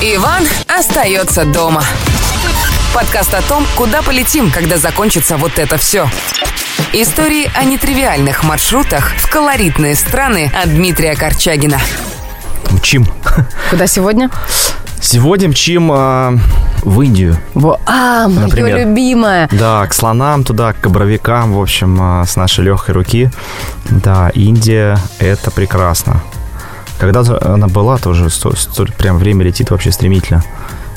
Иван остается дома. Подкаст о том, куда полетим, когда закончится вот это все. Истории о нетривиальных маршрутах в колоритные страны от Дмитрия Корчагина. Мчим. Куда сегодня? Сегодня мчим а, в Индию. Во, а, мое Например. любимое. Да, к слонам туда, к бобровикам, в общем, а, с нашей легкой руки. Да, Индия – это прекрасно. Когда она была, тоже сто- столь прям время летит вообще стремительно.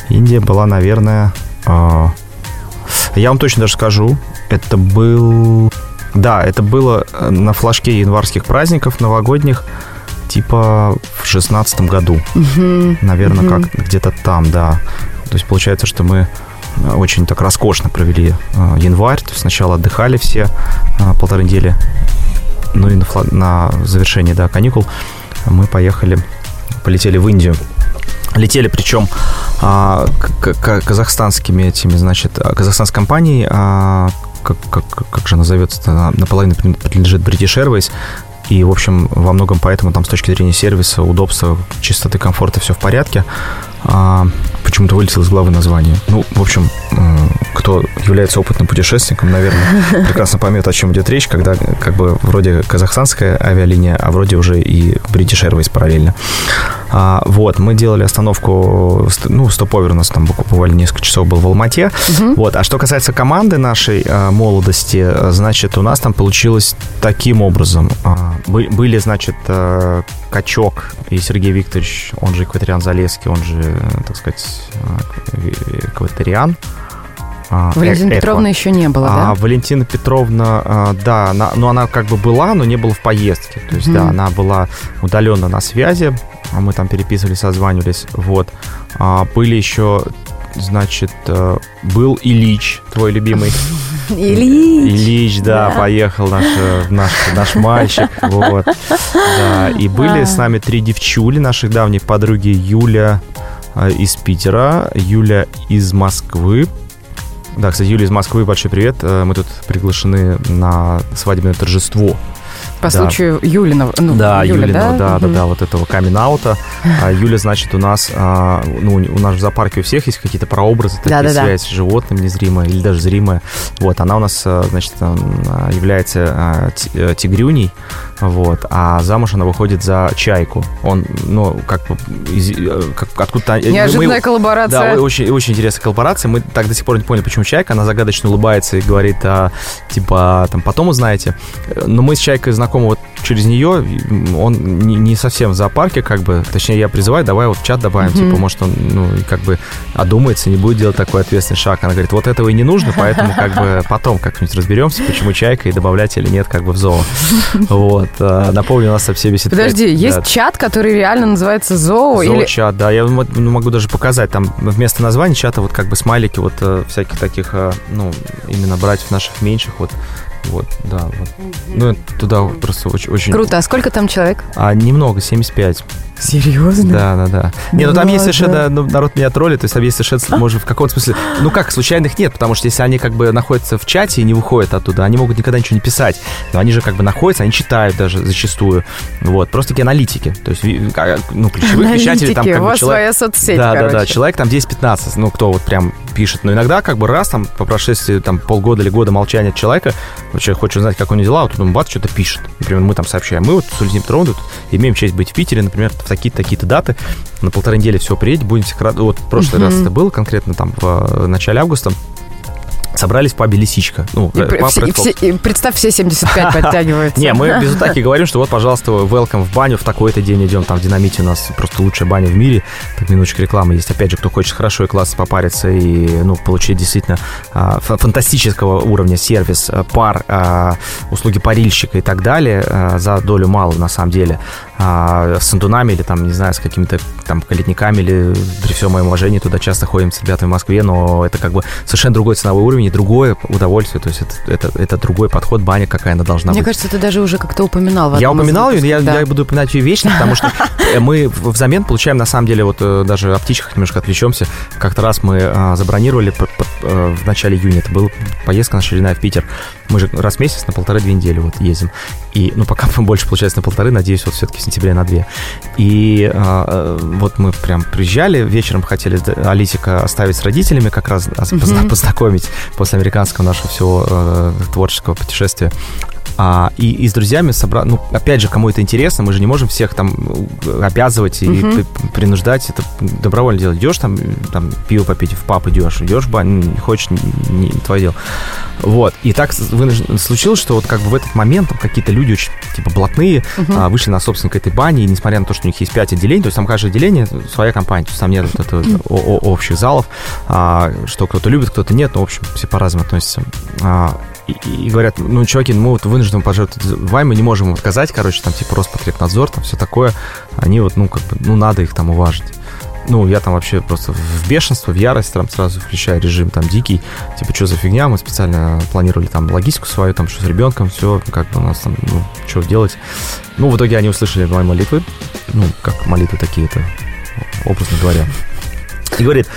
Индия была, наверное... а, я вам точно даже скажу, это был... Да, это было э, на флажке январских праздников новогодних, типа в шестнадцатом году. Наверное, как где-то там, да. То есть получается, что мы э, очень так роскошно провели э, январь. То есть сначала отдыхали все э, полторы недели. Ну и на, фла- на завершение, да, каникул мы поехали, полетели в Индию. Летели, причем а, к- к- казахстанскими этими, значит, а, казахстанской компанией, а, как, как, как же она зовется, она наполовину принадлежит British Airways, и, в общем, во многом поэтому там с точки зрения сервиса, удобства, чистоты, комфорта все в порядке. А, почему-то вылетело из главы название. Ну, в общем, м, кто является опытным путешественником, наверное, прекрасно поймет, о чем идет речь, когда как бы вроде казахстанская авиалиния, а вроде уже и British Airways параллельно. А, вот, мы делали остановку, ст- ну, стоповер у нас там буквально несколько часов был в Алмате. Вот, а что касается команды нашей а, молодости, а, значит, у нас там получилось таким образом. А, бы- были, значит, а, Качок и Сергей Викторович, он же Экваториан Залеский, он же, э, так сказать, а, Экваториан. А, Валентина Э- Эква. Петровна еще не было, А, да? Валентина Петровна, а, да, она, ну она как бы была, но не было в поездке. То есть, да, она была удаленно на связи, а мы там переписывались, созванивались, вот. А, были еще, значит, э, был Ильич, твой любимый. Ильич. Ильич, да, Да. поехал наш, э, наш, наш мальчик, вот. Да, и были с нами три девчули, наших давних подруги, Юля э, из Питера, Юля из Москвы, да, кстати, Юля из Москвы, большой привет. Э, Мы тут приглашены на свадебное торжество. По да. случаю Юлиного. Ну, да, Юля, Юлина, да, да, Мгм. да, вот этого камин-аута. А Юля, значит, у нас, а, ну, у нас в зоопарке у всех есть какие-то прообразы, такие Да-да-да. связь с животным незримая или даже зримая. Вот, она у нас, а, значит, является э, тигрюней, вот, а замуж она выходит за чайку. Он, ну, как бы, из- э, как, откуда-то... мы- мы- Неожиданная коллаборация. да, очень, очень интересная коллаборация. Мы так до сих пор не поняли, почему Чайка. Она загадочно улыбается и говорит, а, типа, там, потом узнаете. Но мы с Чайкой знакомы вот через нее. Он не, совсем в зоопарке, как бы. Точнее, я призываю, давай вот в чат добавим, типа, может, он, ну, как бы одумается, не будет делать такой ответственный шаг. Она говорит, вот этого и не нужно, поэтому как бы потом как-нибудь разберемся, почему Чайка и добавлять или нет, как бы в зоо. Вот. а, Напомню, у нас в 75. Подожди, есть чат, который реально называется Зоо? или... Зоочат, да, я ну, могу даже показать, там вместо названия чата вот как бы смайлики вот э, всяких таких, э, ну, именно братьев наших меньших, вот, вот, да, вот. Ну, туда просто очень, очень... Круто. А сколько там человек? А, немного, 75. Серьезно? Да, да, да. Не, ну там есть совершенно, ну, народ меня троллит, то есть там есть совершенно, может, в каком-то смысле, ну как, случайных нет, потому что если они как бы находятся в чате и не выходят оттуда, они могут никогда ничего не писать, но они же как бы находятся, они читают даже зачастую, вот, просто такие аналитики, то есть, ка- ну, ключевых вещателей там как бы человек... своя соцсеть, да, да, да, короче. человек там 10-15, ну, кто вот прям пишет. Но иногда как бы раз там по прошествии там полгода или года молчания человека, человек хочет узнать, как у него дела, вот он бац, что-то пишет. Например, мы там сообщаем, мы вот с Ульзим Петровной тут имеем честь быть в Питере, например, в такие-то, такие-то даты, на полторы недели все приедет, будем всех рады. Вот в прошлый раз это было конкретно там в э, начале августа. Собрались в пабе «Лисичка». Ну, И э, паб все- и все- и представь, все 75 подтягиваются. Не, мы без утаки говорим, что вот, пожалуйста, welcome в баню, в такой-то день идем, там в Динамите у нас просто лучшая баня в мире, так минуточка рекламы есть. Опять же, кто хочет хорошо и классно попариться и, ну, получить действительно а, фа- фантастического уровня сервис, а, пар, а, услуги парильщика и так далее, а, за долю мало на самом деле, а, с андунами или там, не знаю, с какими-то там калитниками или при всем моем уважении туда часто ходим с ребятами в Москве, но это как бы совершенно другой ценовой уровень и другое удовольствие, то есть это, это, это другой подход, баня какая она должна Мне быть. кажется, ты даже уже как-то упоминал Я упоминал ее, я, да. я буду упоминать ее вечно, потому что мы взамен получаем, на самом деле, вот э, даже о птичках немножко отвлечемся. Как-то раз мы а, забронировали э, в начале июня, это была поездка наша в Питер. Мы же раз в месяц на полторы-две недели вот ездим. И, ну, пока больше получается на полторы, надеюсь, вот все-таки в сентябре на две. И а, э, вот мы прям приезжали, вечером хотели Алисика оставить с родителями, как раз mm-hmm. познакомить после американского нашего всего э, творческого путешествия. А, и, и с друзьями собрать, ну, опять же, кому это интересно, мы же не можем всех там обязывать и угу. принуждать, это добровольно делать. Идешь там, там пиво попить, в пап идешь, идешь в баню, не хочешь, не, не твое дело. Вот, и так случилось, что вот как бы в этот момент там какие-то люди очень, типа, блатные, угу. а, вышли на собственника этой бани, и несмотря на то, что у них есть пять отделений, то есть там каждое отделение своя компания, то есть там нет вот это, общих залов, а, что кто-то любит, кто-то нет, но, в общем, все по-разному относятся. А, и, и говорят, ну, чуваки, мы вот вынуждены пожертвовать вами, мы не можем отказать, короче, там, типа, Роспотребнадзор, там, все такое. Они вот, ну, как бы, ну, надо их там уважить. Ну, я там вообще просто в бешенство, в ярость там сразу включаю режим там дикий. Типа, что за фигня? Мы специально планировали там логистику свою, там, что с ребенком, все, как бы у нас там, ну, что делать. Ну, в итоге они услышали мои молитвы. Ну, как молитвы такие-то, образно говоря. И говорит,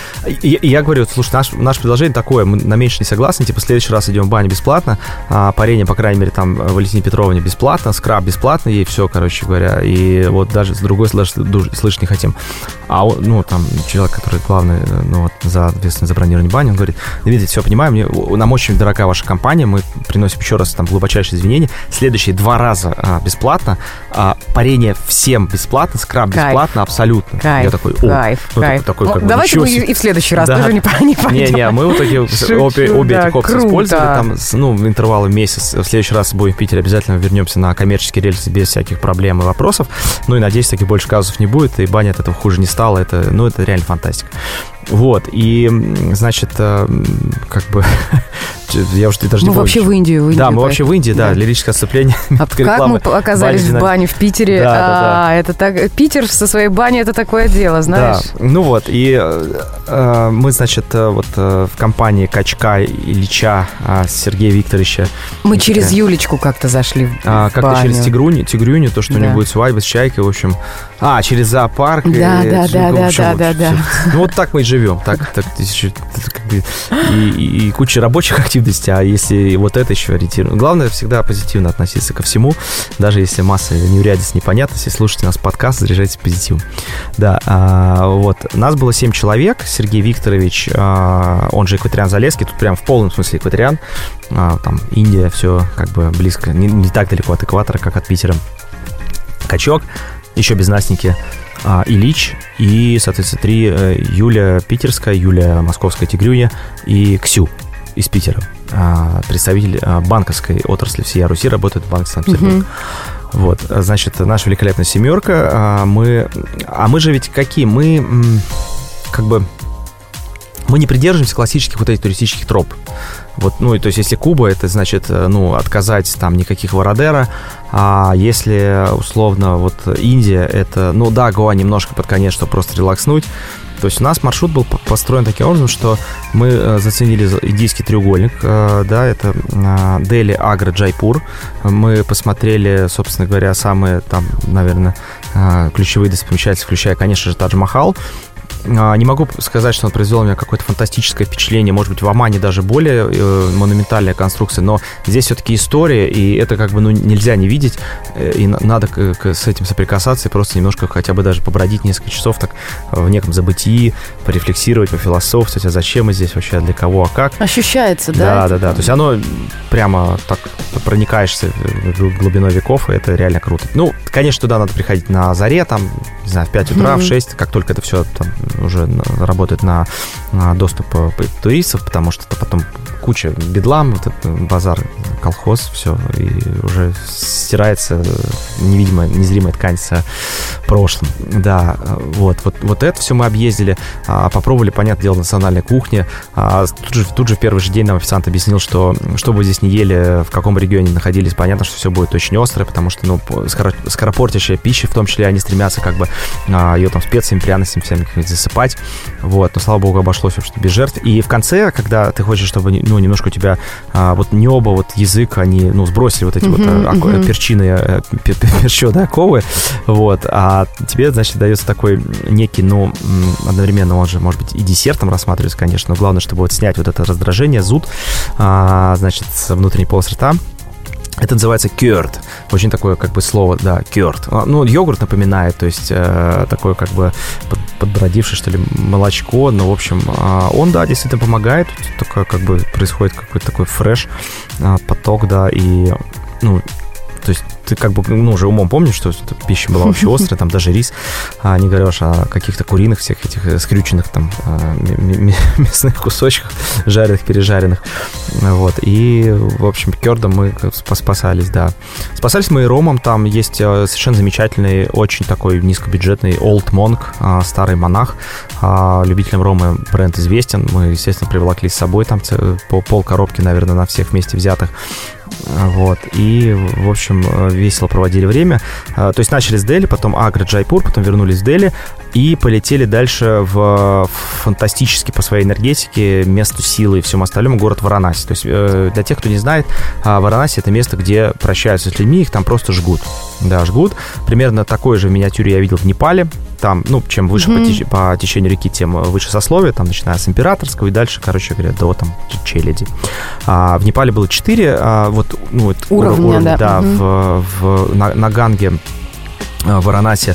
я, я говорю, слушай, наш, наше предложение такое, мы на меньше не согласны, типа, в следующий раз идем в баню бесплатно, а парение, по крайней мере, там, Валентине Петровне бесплатно, скраб бесплатно, ей все, короче говоря, и вот даже с другой слышать, слышать не хотим. А он, ну, там, человек, который главный, ну, вот, за ответственность за бронирование бани, он говорит, Дмитрий, все понимаем, мне, нам очень дорога ваша компания, мы приносим еще раз там глубочайшие извинения, следующие два раза а, бесплатно, а, парение всем бесплатно, скраб кайф. бесплатно, абсолютно. Кайф, я такой, кайф, ну, кайф. Такой, ну, как бы, давайте мы и в следующий раз да. тоже не, не пойдем. Не-не, мы вот такие обе, обе да, этих опции круто. использовали, там, ну, интервалы месяц. В следующий раз будем в Питере, обязательно вернемся на коммерческие рельсы без всяких проблем и вопросов. Ну и надеюсь, таких больше казусов не будет, и баня от этого хуже не стала. Это, ну, это реально фантастика. Вот, и, значит, э, как бы, я уже даже не Мы вообще в Индию, в Индию. Да, мы вообще в Индии, да, да лирическое отступление. А как мы оказались в бане в Питере? Да, да, да. А, это так, Питер со своей баней, это такое дело, знаешь? Да, ну вот, и э, мы, значит, э, вот э, в компании Качка Ильича э, Сергея Викторовича. Мы через Юлечку как-то зашли в, а, Как-то через Тигруню, Тигрюню, то, что да. у них будет свадьба с Чайкой, в общем. А, через зоопарк. Да, и, да, да, да, да, да, да. Ну вот так мы и живем. Так, так и, и, и куча рабочих активностей, а если вот это еще ориентировано. Главное всегда позитивно относиться ко всему, даже если масса неурядиц, непонятностей, слушайте нас подкаст, заряжайте позитив. Да, а, вот. Нас было 7 человек. Сергей Викторович, а, он же Экваториан Залеский, тут прям в полном смысле Экваториан. А, там Индия, все как бы близко, не, не так далеко от экватора, как от Питера. Качок, еще без Настеньки а, Ильич и, соответственно, три э, Юля Питерская, Юля Московская Тигрюня и Ксю из Питера. А, представитель а, банковской отрасли всей Руси, работает в банке Санкт-Петербург. Вот, значит, наша великолепная семерка. А, мы, а мы же ведь какие? Мы как бы мы не придерживаемся классических вот этих туристических троп. Вот, ну, и то есть, если Куба, это значит, э, ну, отказать там никаких Вородера, а если, условно, вот Индия, это, ну, да, Гоа немножко под конец, чтобы просто релакснуть, то есть у нас маршрут был построен таким образом, что мы э, заценили индийский треугольник, э, да, это Дели, Агра, Джайпур. Мы посмотрели, собственно говоря, самые там, наверное, ключевые достопримечательности, включая, конечно же, Тадж-Махал. А, не могу сказать, что он произвел у меня какое-то фантастическое впечатление. Может быть, в Омане даже более э, монументальная конструкция, но здесь все-таки история, и это как бы ну, нельзя не видеть, э, и надо с этим соприкасаться и просто немножко хотя бы даже побродить несколько часов так в неком забытии, порефлексировать, пофилософствовать, а зачем мы здесь вообще, для кого, а как. Ощущается, да? Да, да, да. То есть оно прямо так проникаешься в глубину веков, и это реально круто. Ну, конечно, туда надо приходить на заре, там, не знаю, в 5 утра, mm-hmm. в 6, как только это все там уже работает на, доступ э, туристов, потому что это потом куча бедлам, вот этот базар, колхоз, все, и уже стирается невидимая, незримая ткань с прошлым. Да, вот, вот, вот это все мы объездили, а, попробовали, понятное дело, национальной кухни. А, тут, же, тут же в первый же день нам официант объяснил, что что бы здесь не ели, в каком регионе находились, понятно, что все будет очень острое, потому что, ну, скоропортящая пища, в том числе они стремятся как бы а, ее там специями, пряностями всеми засыпать. Вот, но, слава богу, обошлось вообще без жертв. И в конце, когда ты хочешь, чтобы ну, немножко у тебя а, вот небо, вот язык, они, ну, сбросили вот эти uh-huh, вот а, uh-huh. перчины, а, пер, перченые оковы, вот, а тебе, значит, дается такой некий, ну, одновременно он же, может быть, и десертом рассматривается, конечно, но главное, чтобы вот снять вот это раздражение, зуд, а, значит, с внутренней полосы рта, Это называется кёрд. Очень такое, как бы, слово, да, кёрд. А, ну, йогурт напоминает, то есть э, такое, как бы, подбродившее, что ли, молочко. Ну, в общем, э, он, да, действительно помогает. Только, как бы, происходит какой-то такой фреш, э, поток, да, и, ну, то есть ты как бы, ну, уже умом помнишь, что пища была вообще острая, там даже рис, а не говоришь о каких-то куриных всех этих э, скрюченных там а, мясных кусочках, жареных, пережаренных. Вот. И, в общем, кердом мы спасались, да. Спасались мы и ромом, там есть э, совершенно замечательный, очень такой низкобюджетный Old Monk, а, старый монах. А, любителям рома бренд известен. Мы, естественно, приволокли с собой там пол коробки, наверное, на всех вместе взятых. Вот. И, в общем, весело проводили время. А, то есть начали с Дели, потом Агра, Джайпур, потом вернулись в Дели и полетели дальше в фантастически по своей энергетике, месту силы и всем остальному город Варанаси. То есть э, для тех, кто не знает, а, Варанаси это место, где прощаются с людьми, их там просто жгут. Да, жгут. Примерно такое же в миниатюре я видел в Непале. Там, ну, чем выше mm-hmm. по, теч- по течению реки, тем выше сословие, там, начиная с императорского и дальше, короче говоря, до там челяди. А, в Непале было четыре а, вот, ну, вот уровня, уровня, да, да mm-hmm. в, в, на, на Ганге в Варанасе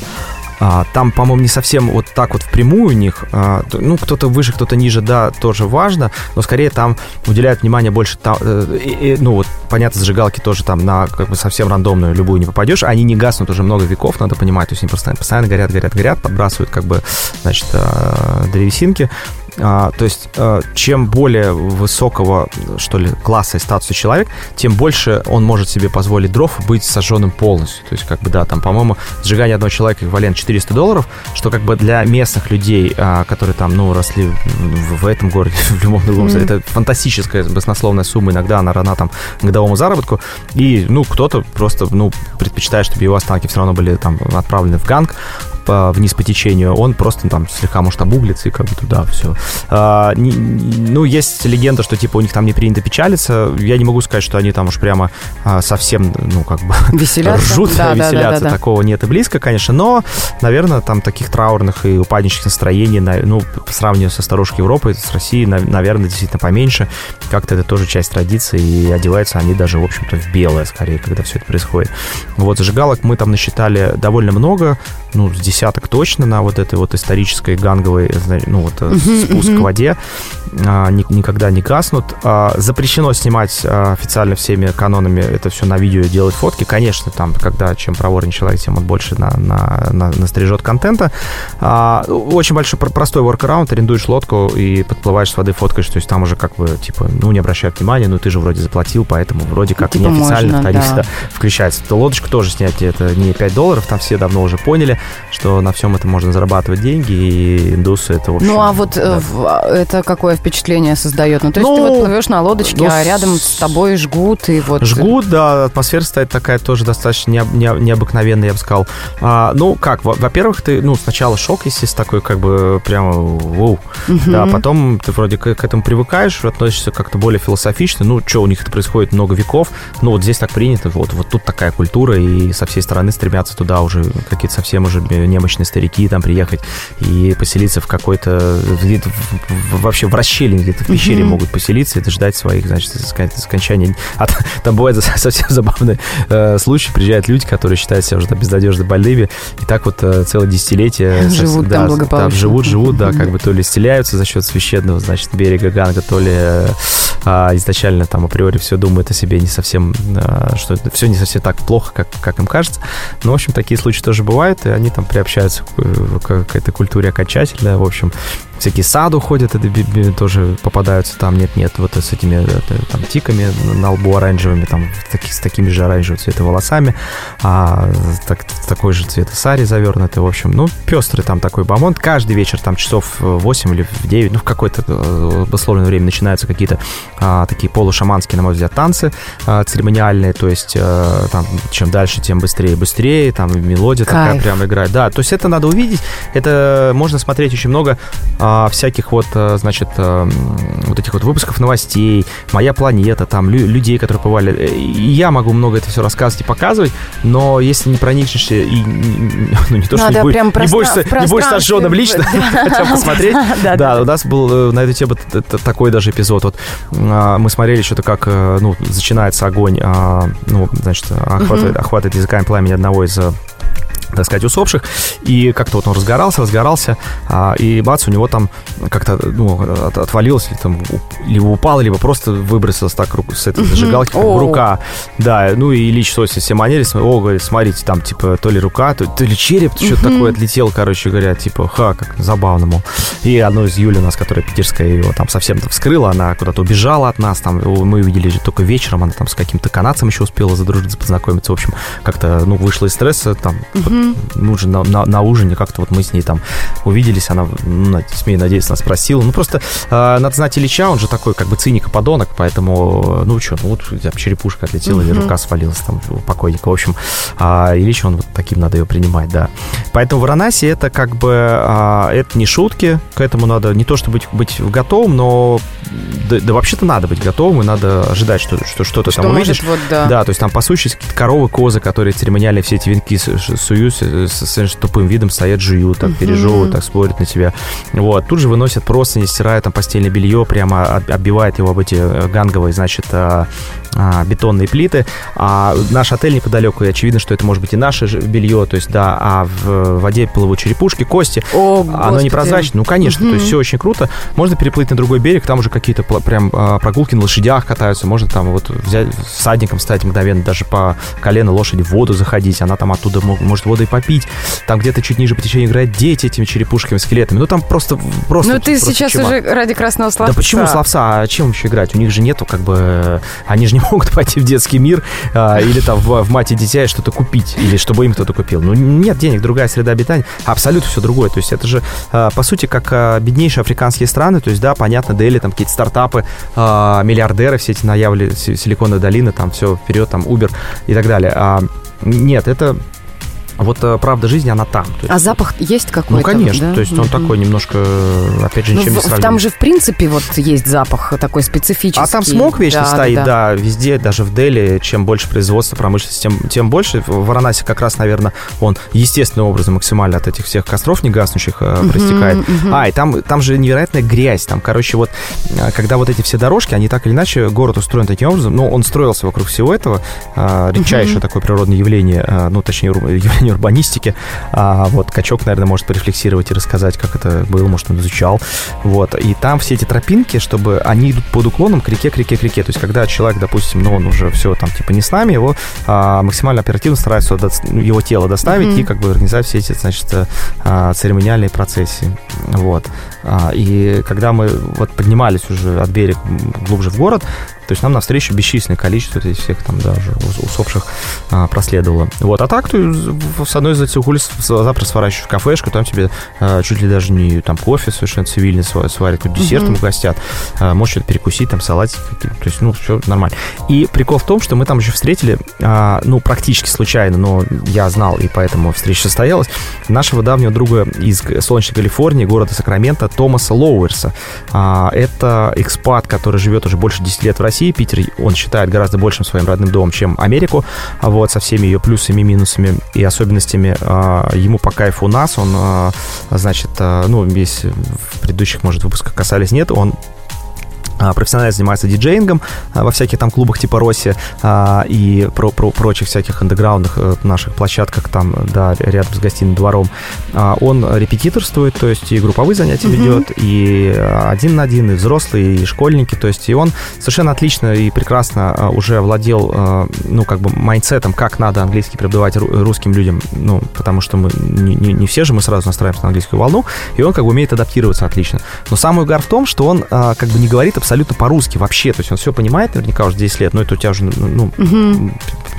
а, там, по-моему, не совсем вот так вот впрямую у них. А, ну, кто-то выше, кто-то ниже, да, тоже важно, но скорее там уделяют внимание больше, там, э, и, и, ну, вот, понятно, зажигалки тоже там на как бы совсем рандомную любую не попадешь. Они не гаснут уже много веков, надо понимать, то есть они просто постоянно горят, горят, горят, подбрасывают как бы, значит, э, древесинки. А, то есть, а, чем более высокого, что ли, класса и статуса человек, тем больше он может себе позволить дров быть сожженным полностью. То есть, как бы, да, там, по-моему, сжигание одного человека эквивалент 400 долларов, что как бы для местных людей, а, которые там, ну, росли в, в этом городе, в любом другом, mm-hmm. это фантастическая баснословная сумма, иногда она равна там годовому заработку, и, ну, кто-то просто, ну, предпочитает, чтобы его останки все равно были там отправлены в ганг, по, вниз по течению, он просто там слегка может обуглиться и как бы туда все. А, не, ну, есть легенда, что типа у них там не принято печалиться. Я не могу сказать, что они там уж прямо а, совсем, ну, как бы веселятся. ржут, да, веселятся. Да, да, да, Такого нет и близко, конечно. Но, наверное, там таких траурных и упаднических настроений, ну, по сравнению со старушкой Европой, с Россией, наверное, действительно поменьше. Как-то это тоже часть традиции, и одеваются они даже, в общем-то, в белое, скорее, когда все это происходит. Вот, зажигалок мы там насчитали довольно много, ну, с десяток точно на вот этой вот исторической ганговой, ну, вот uh-huh, спуск uh-huh. к воде. А, ни, никогда не гаснут. А, запрещено снимать а, официально всеми канонами это все на видео и делать фотки. Конечно, там, когда чем проворнее человек, тем он больше на, на, на, настрижет контента. А, очень большой простой workaround. Арендуешь лодку и подплываешь с воды, фоткаешь. То есть там уже как бы, типа, ну, не обращают внимания, ну, ты же вроде заплатил, поэтому вроде как типа неофициально можно, в тариф да. включается. То лодочку тоже снять это не 5 долларов, там все давно уже поняли что на всем этом можно зарабатывать деньги, и индусы это, в общем... Ну, а вот э, да. Это какое впечатление создает? Ну, то есть ну, ты вот плывешь на лодочке, ну, а рядом с тобой жгут, и вот... Жгут, да, атмосфера стоит такая тоже достаточно не, не, необыкновенная, я бы сказал. А, ну, как, во-первых, ты, ну, сначала шок, естественно, такой, как бы, прямо, воу, угу. да, потом ты вроде к, к этому привыкаешь, относишься как-то более философично, ну, что, у них это происходит много веков, ну, вот здесь так принято, вот, вот тут такая культура, и со всей стороны стремятся туда уже какие-то совсем уже немощные старики там приехать и поселиться в какой-то, вообще в расщелине, где-то в пещере mm-hmm. могут поселиться и ждать своих, значит, скончания. А там бывает совсем забавный э, случай, приезжают люди, которые считают себя уже там, безнадежно больными, и так вот э, целое десятилетие живут да, там благополучно. Там живут, живут, да, как бы то ли исцеляются за счет священного, значит, берега Ганга, то ли э, изначально там априори все думают о себе не совсем, э, что все не совсем так плохо, как, как им кажется. Но, в общем, такие случаи тоже бывают, и они там приобщаются к, к этой культуре окончательно. В общем, всякие саду ходят, это тоже попадаются там, нет-нет, вот с этими там, тиками на лбу оранжевыми, там, с такими же оранжевого цвета волосами, а так, такой же цвета сари завернутый, в общем, ну, пестрый там такой бомонд. Каждый вечер, там, часов 8 или в 9, ну, в какое-то э, обусловленное время начинаются какие-то а, такие полушаманские, на мой взгляд, танцы а, церемониальные, то есть а, там, чем дальше, тем быстрее и быстрее, там, мелодия Кайф. такая прям играет. Да, то есть это надо увидеть, это можно смотреть очень много а, всяких вот, а, значит, а, вот этих вот выпусков новостей, «Моя планета», там, лю- людей, которые бывали. И я могу много это все рассказывать и показывать, но если не проникнешься и, ну, не то, что Надо не, будешь, не, будешь, не будешь сожженным лично, хотя посмотреть. Да, у нас был на эту тему такой даже эпизод. Вот мы смотрели что-то, как, ну, начинается огонь, ну, значит, охватывает, охватывает языками пламени одного из так сказать, усопших, и как-то вот он разгорался, разгорался, а, и бац, у него там как-то, ну, от, отвалилось, или там, либо упало, либо просто выбросилось так с этой зажигалки, как бы рука, да, ну, и Ильич то есть все манере, о, говорит, смотрите, там, типа, то ли рука, то, то ли череп, что-то такое отлетел, короче говоря, типа, ха, как забавно, мол. И одно из Юли у нас, которая питерская, его там совсем вскрыла, она куда-то убежала от нас, там, мы увидели только вечером, она там с каким-то канадцем еще успела задружиться, познакомиться, в общем, как-то, ну, вышла из стресса, там, ну, же на, на, на ужине как-то вот мы с ней там увиделись, она, ну, смею надеяться, нас спросила. Ну, просто э, надо знать Ильича, он же такой как бы циник и подонок, поэтому, ну, что, ну, вот черепушка отлетела, или рука свалилась там у покойника. В общем, а Ильич, он вот таким надо ее принимать, да. Поэтому в Аранасе это как бы, а, это не шутки, к этому надо не то, чтобы быть, быть готовым, но да, да вообще-то надо быть готовым, и надо ожидать, что, что что-то что там увидишь. Вот, да. да, то есть там пасущиеся какие-то коровы, козы, которые церемониально все эти венки суют, с, с, с тупым видом стоят, жуют, так, пережевывают, так, смотрят на тебя. Вот, тут же выносят просто, не стирают там постельное белье, прямо оббивает его об эти э, ганговые, значит, а, а, бетонные плиты. А наш отель неподалеку, и очевидно, что это может быть и наше белье, то есть, да, а в воде плывут черепушки, кости. О, Оно непрозрачное. Ну, конечно, угу. то есть все очень круто. Можно переплыть на другой берег, там уже какие-то прям а, прогулки на лошадях катаются, можно там вот взять всадником стать мгновенно, даже по колено лошади в воду заходить, она там оттуда может воду и попить. Там где-то чуть ниже по течению играют дети этими черепушками, скелетами. Ну, там просто... просто ну, ты просто сейчас чума. уже ради красного словца. Да почему словца? А чем еще играть? У них же нету как бы... Они же не могут пойти в детский мир а, или там в, в мать и дитя и что-то купить, или чтобы им кто-то купил. Ну, нет денег, другая среда обитания, абсолютно все другое. То есть это же, а, по сути, как а, беднейшие африканские страны, то есть, да, понятно, Дели, там какие-то стартапы, а, миллиардеры, все эти наявли, Силиконовая долина, там все вперед, там Uber и так далее. А, нет, это вот э, правда жизни, она там. Есть, а запах есть какой-то? Ну, конечно. Да? То есть он mm-hmm. такой немножко, опять же, ничем ну, не сравним. Там же, в принципе, вот есть запах такой специфический. А там смог вечно да, стоит, да, да. да, везде, даже в Дели. Чем больше производства промышленности, тем, тем больше. В Варанасе как раз, наверное, он естественным образом максимально от этих всех костров негаснущих mm-hmm, проистекает. Mm-hmm. А, и там, там же невероятная грязь. Там, короче, вот, э, когда вот эти все дорожки, они так или иначе, город устроен таким образом, ну, он строился вокруг всего этого. Редчайшее mm-hmm. такое природное явление, ну, точнее, явление плане урбанистики. А, вот Качок, наверное, может порефлексировать и рассказать, как это было, может, он изучал. Вот. И там все эти тропинки, чтобы они идут под уклоном к реке, к реке, к реке. То есть, когда человек, допустим, ну, он уже все там, типа, не с нами, его а, максимально оперативно стараются до, его тело доставить mm-hmm. и как бы организовать все эти, значит, а, церемониальные процессии. Вот. А, и когда мы вот поднимались уже от берега глубже в город, то есть нам навстречу бесчисленное количество этих всех там даже усопших а, проследовало. Вот. А так ты с одной из этих улиц запросто сворачиваешь в кафешку, там тебе а, чуть ли даже не там кофе совершенно цивильный сварят, какой-то десерт mm-hmm. угостят, а, можешь что-то перекусить, там салатик. То есть, ну, все нормально. И прикол в том, что мы там еще встретили, а, ну, практически случайно, но я знал, и поэтому встреча состоялась, нашего давнего друга из солнечной Калифорнии, города Сакраменто, Томаса Лоуэрса. А, это экспат, который живет уже больше 10 лет в России, России. Питер он считает гораздо большим своим родным домом, чем Америку, а вот, со всеми ее плюсами, минусами и особенностями. А, ему по кайфу у нас, он, а, значит, ну, весь в предыдущих, может, выпусках касались, нет, он профессионально занимается диджеингом а, во всяких там клубах типа Росси а, и про, про, прочих всяких андеграундных э, наших площадках там, да, рядом с гостиным двором. Он репетиторствует, то есть и групповые занятия mm-hmm. ведет, и один на один, и взрослые, и школьники, то есть и он совершенно отлично и прекрасно уже владел, ну, как бы mindset ом, как надо английский преподавать русским людям, ну, потому что мы не, не, не все же мы сразу настраиваемся на английскую волну, и он как бы умеет адаптироваться отлично. Но самый угар в том, что он как бы не говорит абсолютно абсолютно по-русски вообще. То есть он все понимает наверняка уже 10 лет, но это у тебя уже, ну, угу.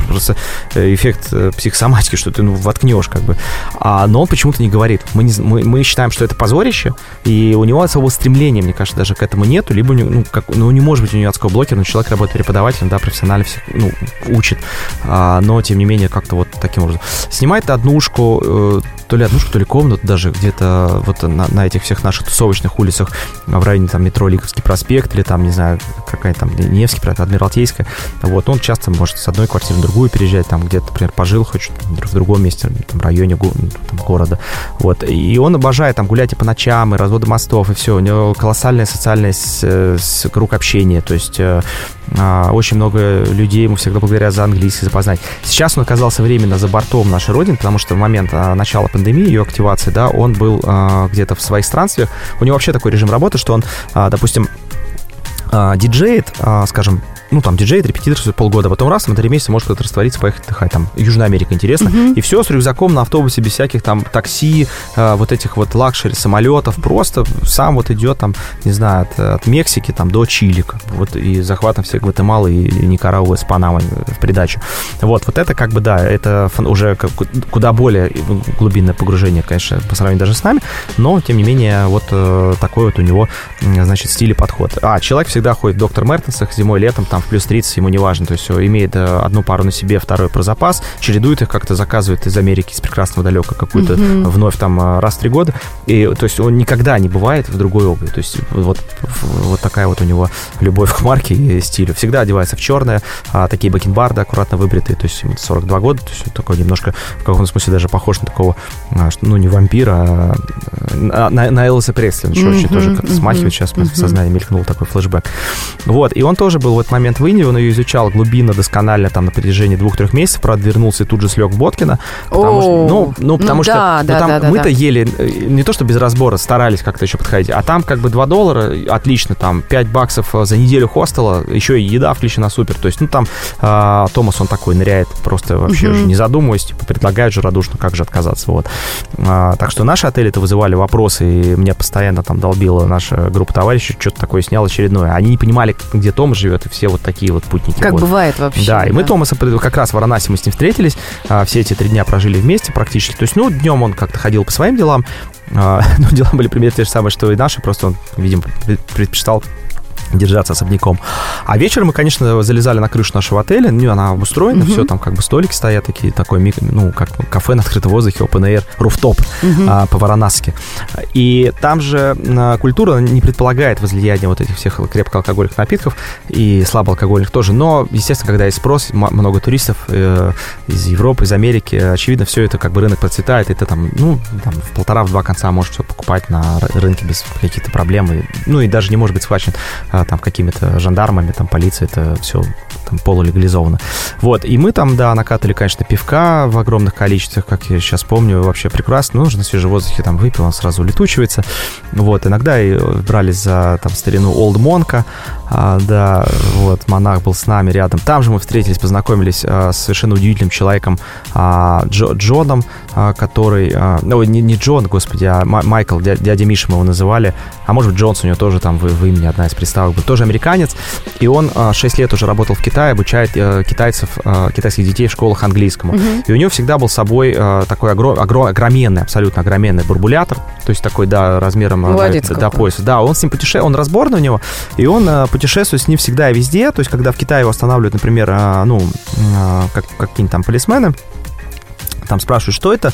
просто э, эффект э, психосоматики, что ты ну, воткнешь как бы. А, но он почему-то не говорит. Мы, не, мы, мы считаем, что это позорище, и у него особого стремления, мне кажется, даже к этому нету, либо ну, как, ну, не может быть у него адского блокера, но человек работает преподавателем, да, профессионально всех, ну, учит, а, но, тем не менее, как-то вот таким образом. Снимает однушку, э, то ли однушку, то ли комнату даже где-то вот на, на этих всех наших тусовочных улицах в районе там метро Лиговский проспект или там, не знаю, какая там Невский, Адмиралтейская. Вот, он часто может с одной квартиры в другую переезжать, там где-то, например, пожил хочет в другом месте, там, районе там, города. Вот, и он обожает там гулять и по ночам, и разводы мостов, и все. У него колоссальная социальная с, с, круг общения, то есть э, а, очень много людей ему всегда благодарят за английский, за познать. Сейчас он оказался временно за бортом нашей Родины, потому что в момент а, начала пандемии, ее активации, да, он был а, где-то в своих странствиях. У него вообще такой режим работы, что он, допустим, диджеет, скажем, ну, там, диджей, репетитор полгода, потом раз, на три месяца может кто-то раствориться, поехать отдыхать, там, Южная Америка, интересно. Uh-huh. И все с рюкзаком на автобусе, без всяких там такси, э, вот этих вот luxury самолетов, просто сам вот идет там, не знаю, от, от Мексики там до Чили, вот, и захватом всех Гватемалы и, и Никарагуа с Панамой в придачу. Вот, вот это как бы, да, это уже как, куда более глубинное погружение, конечно, по сравнению даже с нами, но, тем не менее, вот э, такой вот у него, значит, стиль и подход. А, человек всегда ходит в доктор Мертенсах зимой, летом, там, там в плюс 30, ему не важно, то есть имеет э, одну пару на себе, второй про запас, чередует их как-то, заказывает из Америки, из прекрасного далека какую-то mm-hmm. вновь там э, раз в три года, и то есть он никогда не бывает в другой обуви, то есть вот, вот такая вот у него любовь к марке и стилю. Всегда одевается в черное, а, такие бакенбарды аккуратно выбритые, то есть ему 42 года, то есть такой немножко в каком-то смысле даже похож на такого, а, ну не вампира, а, а на, на Элвиса Пресли, mm-hmm. очень тоже как-то смахивает, сейчас mm-hmm. в сознании мелькнул такой флешбэк. Вот, и он тоже был в этот момент момент в он ее изучал глубинно, досконально, там, на протяжении двух-трех месяцев, правда, вернулся и тут же слег в Боткина, потому что, ну, ну, потому ну, что да, ну, да, там да, мы-то да. ели, э, не то что без разбора, старались как-то еще подходить, а там как бы 2 доллара, отлично, там, 5 баксов э, за неделю хостела, еще и еда включена супер, то есть, ну, там а, Томас, он такой ныряет просто вообще уже не задумываясь, типа, предлагает же радушно, как же отказаться, вот. А, так что наши отели-то вызывали вопросы, и меня постоянно там долбила наша группа товарищей, что-то такое снял очередное. Они не понимали, где Томас живет, и все вот такие вот путники. Как вот. бывает вообще. Да, и мы Томаса как раз в Варанаси мы с ним встретились, а, все эти три дня прожили вместе практически. То есть, ну, днем он как-то ходил по своим делам, а, ну, дела были примерно те же самые, что и наши, просто он, видимо, предпочитал держаться особняком. А вечером мы, конечно, залезали на крышу нашего отеля, ну, она обустроена, mm-hmm. все, там как бы столики стоят такие, такой, ну, как кафе на открытом воздухе, open air, руфтоп mm-hmm. а, по Варанаске. И там же а, культура не предполагает возлияния вот этих всех крепкоалкогольных напитков и слабоалкогольных тоже, но, естественно, когда есть спрос, много туристов э, из Европы, из Америки, очевидно, все это как бы рынок процветает, и ты там, ну, там, в полтора-два конца можешь все покупать на рынке без каких-то проблем, и, ну, и даже не может быть схвачен там какими-то жандармами, там полицией, это все там полулегализовано. Вот, и мы там, да, накатали, конечно, пивка в огромных количествах, как я сейчас помню, вообще прекрасно. Нужно на свежем воздухе там выпил, он сразу улетучивается. Вот, иногда и брались за там старину Олд Монка, а, да, вот, монах был с нами рядом. Там же мы встретились, познакомились а, с совершенно удивительным человеком а, Джо, Джоном, а, который, а, ну, не, не Джон, господи, а Майкл, дядя, дядя Миша мы его называли, а может быть Джонс, у него тоже там в, в имени одна из приставок был, тоже американец, и он а, 6 лет уже работал в Китае, обучает э, китайцев, э, китайских детей в школах английскому. Угу. И у него всегда был с собой э, такой огром, огром, огроменный, абсолютно огроменный бурбулятор, то есть такой, да, размером Молодец, до, до пояса. Да, он с ним путешествует, он разборный у него, и он путешествует с ним всегда и везде, то есть когда в Китае его останавливают, например, ну, как, какие-нибудь там полисмены, там спрашивают, что это,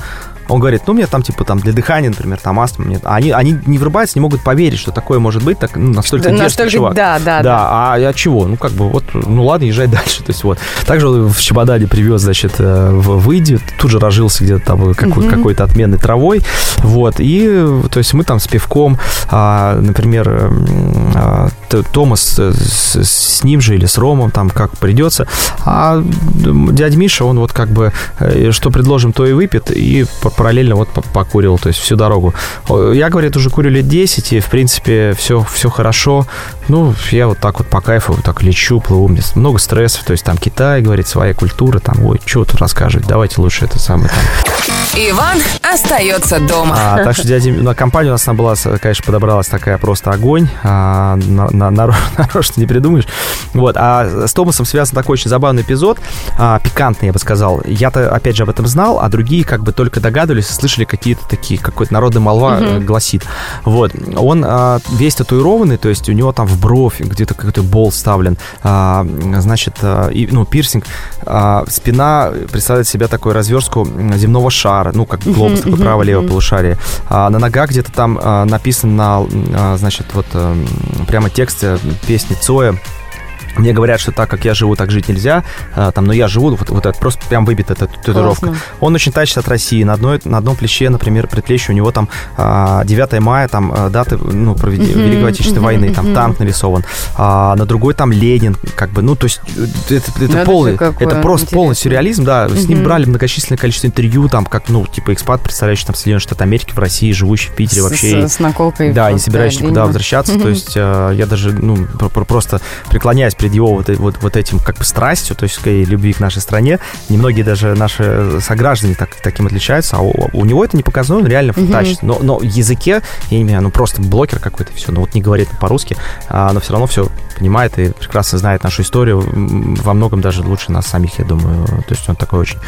он говорит, ну, мне там, типа, там, для дыхания, например, там астма. Мне... А они, они не врубаются, не могут поверить, что такое может быть, так, ну, настолько да, настолько, чувак. Да, да, да. Да, а я чего? Ну, как бы, вот, ну, ладно, езжай дальше. То есть, вот. Также в Чебодане привез, значит, э, в Выйде, тут же рожился где-то там какой- угу. какой-то отменной травой, вот, и, то есть, мы там с пивком, а, например, а, Томас с, с ним же или с Ромом, там, как придется, а дядя Миша, он вот как бы, э, что предложим, то и выпьет, и параллельно вот покурил, то есть всю дорогу. Я, говорит, уже курю лет 10, и, в принципе, все, все хорошо. Ну, я вот так вот по кайфу вот так лечу, плыву, мне много стрессов, то есть там Китай, говорит, своя культура, там, ой, что тут рассказывать, давайте лучше это самое там Иван остается дома. А, так что дядя, на компанию у нас там была, конечно, подобралась такая просто огонь. А, на, на, нарочно не придумаешь. Вот. А с Томасом связан такой очень забавный эпизод. А, пикантный, я бы сказал. Я-то, опять же, об этом знал, а другие как бы только догадывались слышали какие-то такие, какой-то народная молва угу. гласит. Вот. Он а, весь татуированный, то есть у него там в бровь где-то какой-то бол вставлен. А, значит, а, и, ну, пирсинг. А, спина представляет себя такую разверстку земного шара шара, ну, как глобус, такой право-лево полушарие. А на ногах где-то там а, написано, а, значит, вот а, прямо текст песни Цоя мне говорят, что так как я живу, так жить нельзя. А, там, но я живу, вот, вот это просто прям выбит эта татуировка. Классно. Он очень тащится от России. На, одной, на одном плече, например, предплечье у него там 9 мая, там даты ну, проведения uh-huh, Великой Отечественной uh-huh, войны, там uh-huh. танк нарисован. А на другой там Ленин, как бы, ну, то есть это, это, это полный, это просто интересно. полный сюрреализм, да. С ним брали многочисленное количество интервью, там, как, ну, типа экспат, представляющий там Соединенные Штаты Америки в России, живущий в Питере с, вообще. С, с наколкой. Да, не собирающий никуда возвращаться. Uh-huh. То есть я даже, ну, просто преклоняюсь перед его вот, вот вот этим как бы страстью, то есть к любви к нашей стране. Немногие даже наши сограждане так, таким отличаются, а у, у него это не показано, он реально фантастик. Mm-hmm. Но, но в языке, я не знаю, ну просто блокер какой-то, все, ну вот не говорит по-русски, а, но все равно все понимает и прекрасно знает нашу историю, во многом даже лучше нас самих, я думаю. То есть он такой очень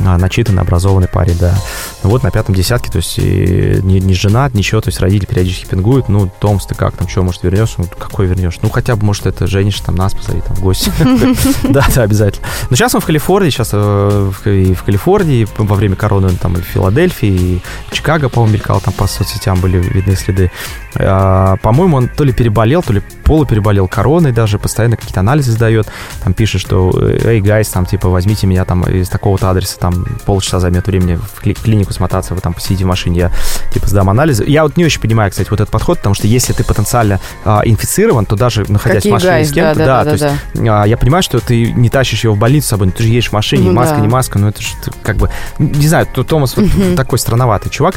а, начитанный, образованный парень, да. Ну вот на пятом десятке, то есть не, не женат, ничего, то есть родители периодически пингуют, ну, Томс, ты как там, что, может, вернешься? Ну, какой вернешь? Ну, хотя бы, может, это женишь, там, нас позови, там, в гости. Да, да, обязательно. Но сейчас он в Калифорнии, сейчас э, и в Калифорнии, во время короны он там и в Филадельфии, и в Чикаго, по-моему, мелькал, там по соцсетям были видны следы. А, по-моему, он то ли переболел, то ли полупереболел короной даже, постоянно какие-то анализы сдает, там пишет, что hey, guys, там, типа, возьмите меня там из такого-то адреса, там, полчаса займет времени в клинику смотаться, вы там посидите в машине, я, типа, сдам анализы. Я вот не очень понимаю, кстати, вот этот подход, потому что если ты потенциально а, инфицирован, то даже находясь Какие в машине guys? с кем-то, да, да, да, то да, есть да. А, я понимаю, что ты не тащишь его в больницу с собой, ты же едешь в машине, ну, маска, да. не маска, ну это же как бы, не знаю, то Томас вот такой странноватый чувак.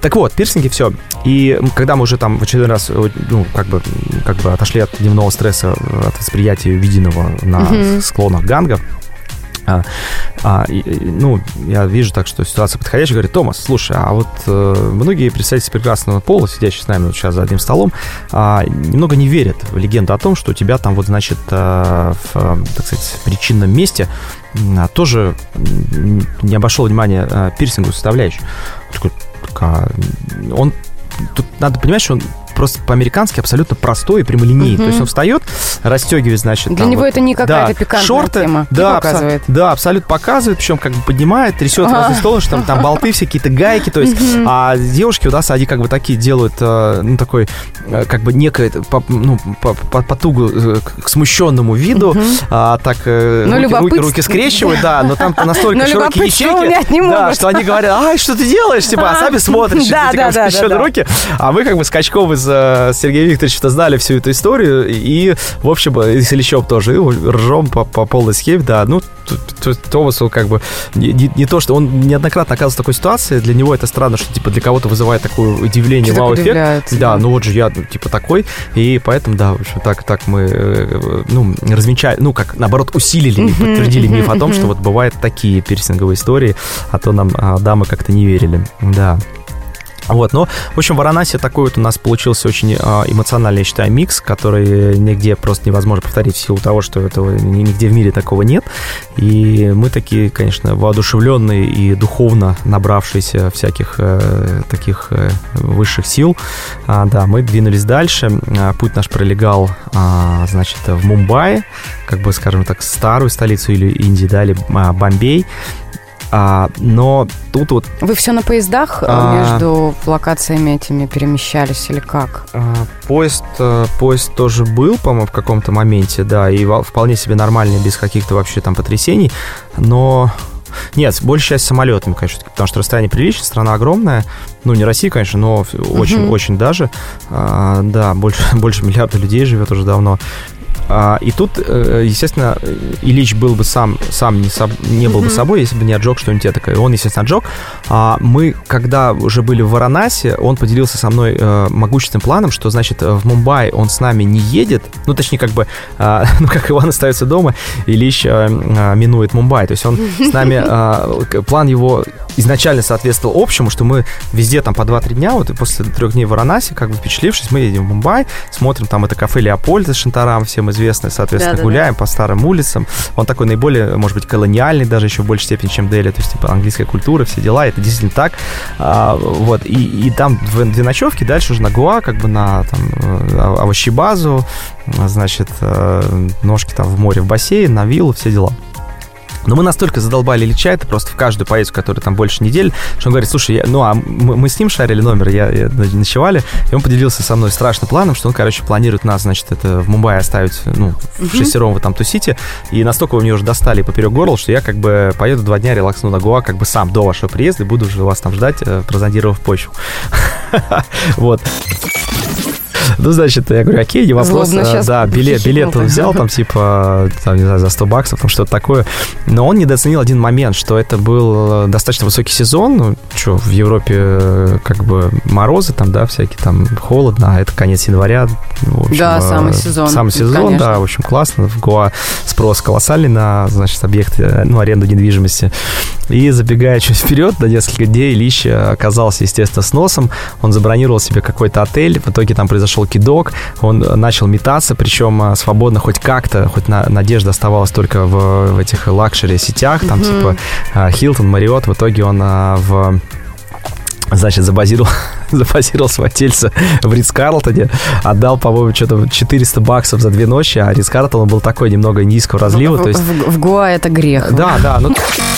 Так вот, пирсинги, все. И когда мы уже там в очередной раз, ну, как бы, как бы отошли от дневного стресса, от восприятия виденного на склонах Ганга, а, а, и, ну, я вижу так, что ситуация подходящая. Говорит, Томас, слушай, а вот э, многие представители прекрасного пола, сидящие с нами вот сейчас за одним столом, э, немного не верят в легенду о том, что у тебя там вот, значит, э, в, так сказать, причинном месте э, тоже не обошел внимание э, пирсинговую составляющую. Он тут надо понимать, что он просто по-американски абсолютно простой и прямолинейный. Угу. То есть он встает, расстегивает, значит... Для него вот, это не какая-то да, пикантная шорты, тема. Да, показывает. Абсо- да, абсолютно показывает, причем как бы поднимает, трясет в разные стороны, что там, там болты все, какие-то гайки, то есть... А девушки у нас, они как бы такие делают, э, ну, такой, э, как бы некое, ну, по, по, потугу э, к смущенному виду, а, так ну, руки, руки, руки скрещивают, да, но там настолько широкие ячейки, да, что они говорят, ай, что ты делаешь, типа, а сами смотришь, да, да, да, да, руки, а мы как бы скачком из э, Сергеем Викторовичем знали всю эту историю, и, в общем, и с Ильичем тоже, и ржем по, по полной схеме, да, ну, Томасу как бы не, не, не то, что он неоднократно оказывался в такой ситуации, для него это странно, что, типа, для кого-то вызывает такое удивление, вау-эффект. Да, ну вот же я, ну, типа, такой, и поэтому, да, в общем, так, так мы, э, ну, развенчали, ну, как, наоборот, усилили, подтвердили миф о том, что вот бывают такие пирсинговые истории, а то нам а, дамы как-то не верили, да. Вот, но, в общем, Варанаси такой вот у нас получился очень а, эмоциональный, я считаю, микс, который нигде просто невозможно повторить в силу того, что этого нигде в мире такого нет. И мы такие, конечно, воодушевленные и духовно набравшиеся всяких э, таких э, высших сил. А, да, мы двинулись дальше. А, путь наш пролегал, а, значит, в Мумбаи, как бы, скажем так, старую столицу или Индии, да, или а, Бомбей. А, но тут вот... Вы все на поездах а, между локациями этими перемещались или как? А, поезд, э, поезд тоже был, по-моему, в каком-то моменте, да, и вполне себе нормальный, без каких-то вообще там потрясений, но... Нет, большая часть самолетами, конечно, потому что расстояние приличное, страна огромная. Ну, не Россия, конечно, но очень-очень uh-huh. очень даже. А, да, больше, больше миллиарда людей живет уже давно. А, и тут, э, естественно, Ильич был бы сам, сам не, соб, не был бы собой, если бы не отжег что-нибудь такое. Он, естественно, отжег. А мы, когда уже были в Варанасе, он поделился со мной э, могущественным планом, что, значит, в Мумбай он с нами не едет. Ну, точнее, как бы, э, ну, как Иван остается дома, Ильич э, минует Мумбай. То есть он с нами, план его изначально соответствовал общему, что мы везде там по 2-3 дня, вот и после трех дней в Варанасе, как бы впечатлившись, мы едем в Мумбай, смотрим там это кафе Леопольд с Шантарам, всем известное, соответственно, да, гуляем да. по старым улицам. Он такой наиболее, может быть, колониальный даже еще в большей степени, чем Дели, то есть типа английская культура, все дела, это действительно так. А, вот, и, и там две, ночевки, дальше уже на Гуа, как бы на там, э, овощебазу, значит, э, ножки там в море, в бассейн, на виллу, все дела. Но мы настолько задолбали Ильича, это просто в каждую поездку, которая там больше недели, что он говорит, слушай, я, ну а мы, мы с ним шарили номер, я, я ночевали, и он поделился со мной страшным планом, что он, короче, планирует нас, значит, это в Мумбаи оставить, ну, в шестером вы там тусите, и настолько вы мне уже достали поперек горла, что я как бы поеду два дня, релаксну на Гоа, как бы сам до вашего приезда, и буду уже вас там ждать, э, прозондировав почву. Вот. Ну, значит, я говорю, окей, не вопрос. Злобно да, билет, билет он взял, там, типа, там, не знаю, за 100 баксов, там, что-то такое. Но он недооценил один момент, что это был э, достаточно высокий сезон. Ну, что, в Европе, э, как бы, морозы там, да, всякие, там, холодно, а это конец января. В общем, да, самый э, сезон. Самый сезон, конечно. да, в общем, классно. В Гоа спрос колоссальный на, значит, объекты, ну, аренду недвижимости. И забегая чуть вперед, на несколько дней, Ильич оказался, естественно, с носом. Он забронировал себе какой-то отель. В итоге там произошел кидок, он начал метаться, причем а, свободно хоть как-то, хоть на, надежда оставалась только в, в этих luxury сетях, там mm-hmm. типа Хилтон, Мариот, в итоге он а, в значит, забазировал, забазировался владельца в Ридс Карлтоне, отдал, по-моему, что-то 400 баксов за две ночи, а Ридс Карлтон был такой немного низкого разлива. В, то есть... в, в Гоа это грех. Да, да. Ну...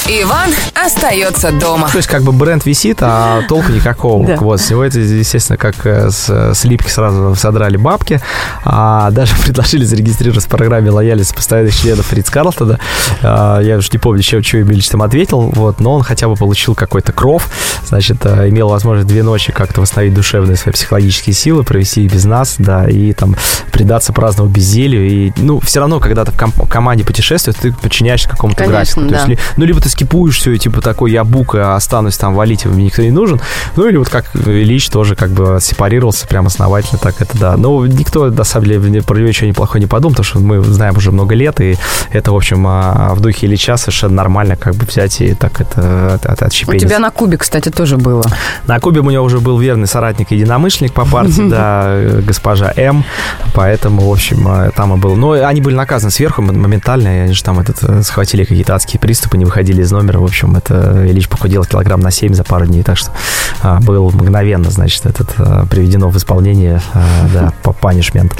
Иван остается дома. То есть, как бы бренд висит, а толку никакого. Да. Вот, с него это, естественно, как э, с слипки сразу содрали бабки, а даже предложили зарегистрироваться в программе лояльности постоянных членов Ридс Карлтона. А, я уже не помню, чем, что Емельевич там ответил, вот, но он хотя бы получил какой-то кров, значит, э, имел возможность две ночи как-то восстановить душевные свои психологические силы, провести их без нас, да, и там предаться праздному безделью. И, ну, все равно, когда ты в ком- команде путешествуешь, ты подчиняешься какому-то графику. Да. То есть, ну, либо ты скипуешь все, и типа такой, я бука, останусь там валить, мне никто не нужен. Ну, или вот как Ильич тоже как бы сепарировался прям основательно, так это да. Но никто, на самом деле, про него ничего неплохое не подумал, потому что мы знаем уже много лет, и это, в общем, а, в духе Ильича совершенно нормально как бы взять и так это от, от, отщепенить. У тебя на Кубе, кстати, тоже было. На Кубе у него уже был верный соратник, единомышленник по партии, да, госпожа М. Поэтому, в общем, э, там и был. Но они были наказаны сверху моментально. Они же там этот, э, схватили какие-то адские приступы, не выходили из номера. В общем, это Ильич похудел килограмм на 7 за пару дней. Так что а, был мгновенно, значит, этот а, приведено в исполнение, а, да, по панишмент.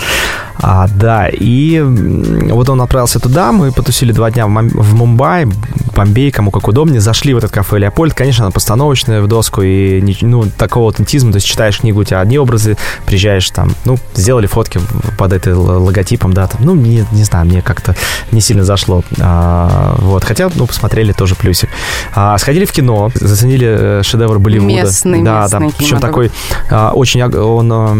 А, да, и вот он отправился туда, мы потусили два дня в, в Мумбаи, Бомбей, кому как удобнее, зашли в этот кафе Леопольд, конечно, она постановочная в доску, и ну, такого аутентизма, то есть читаешь книгу, у тебя одни образы, приезжаешь там, ну, сделали фотки под этой логотипом, да, там, ну, не, не знаю, мне как-то не сильно зашло, а, вот, хотя, ну, посмотрели тоже плюсик. А, сходили в кино, заценили э, шедевр Болливуда. Местный, да, местный да, причем такой а, очень, он а,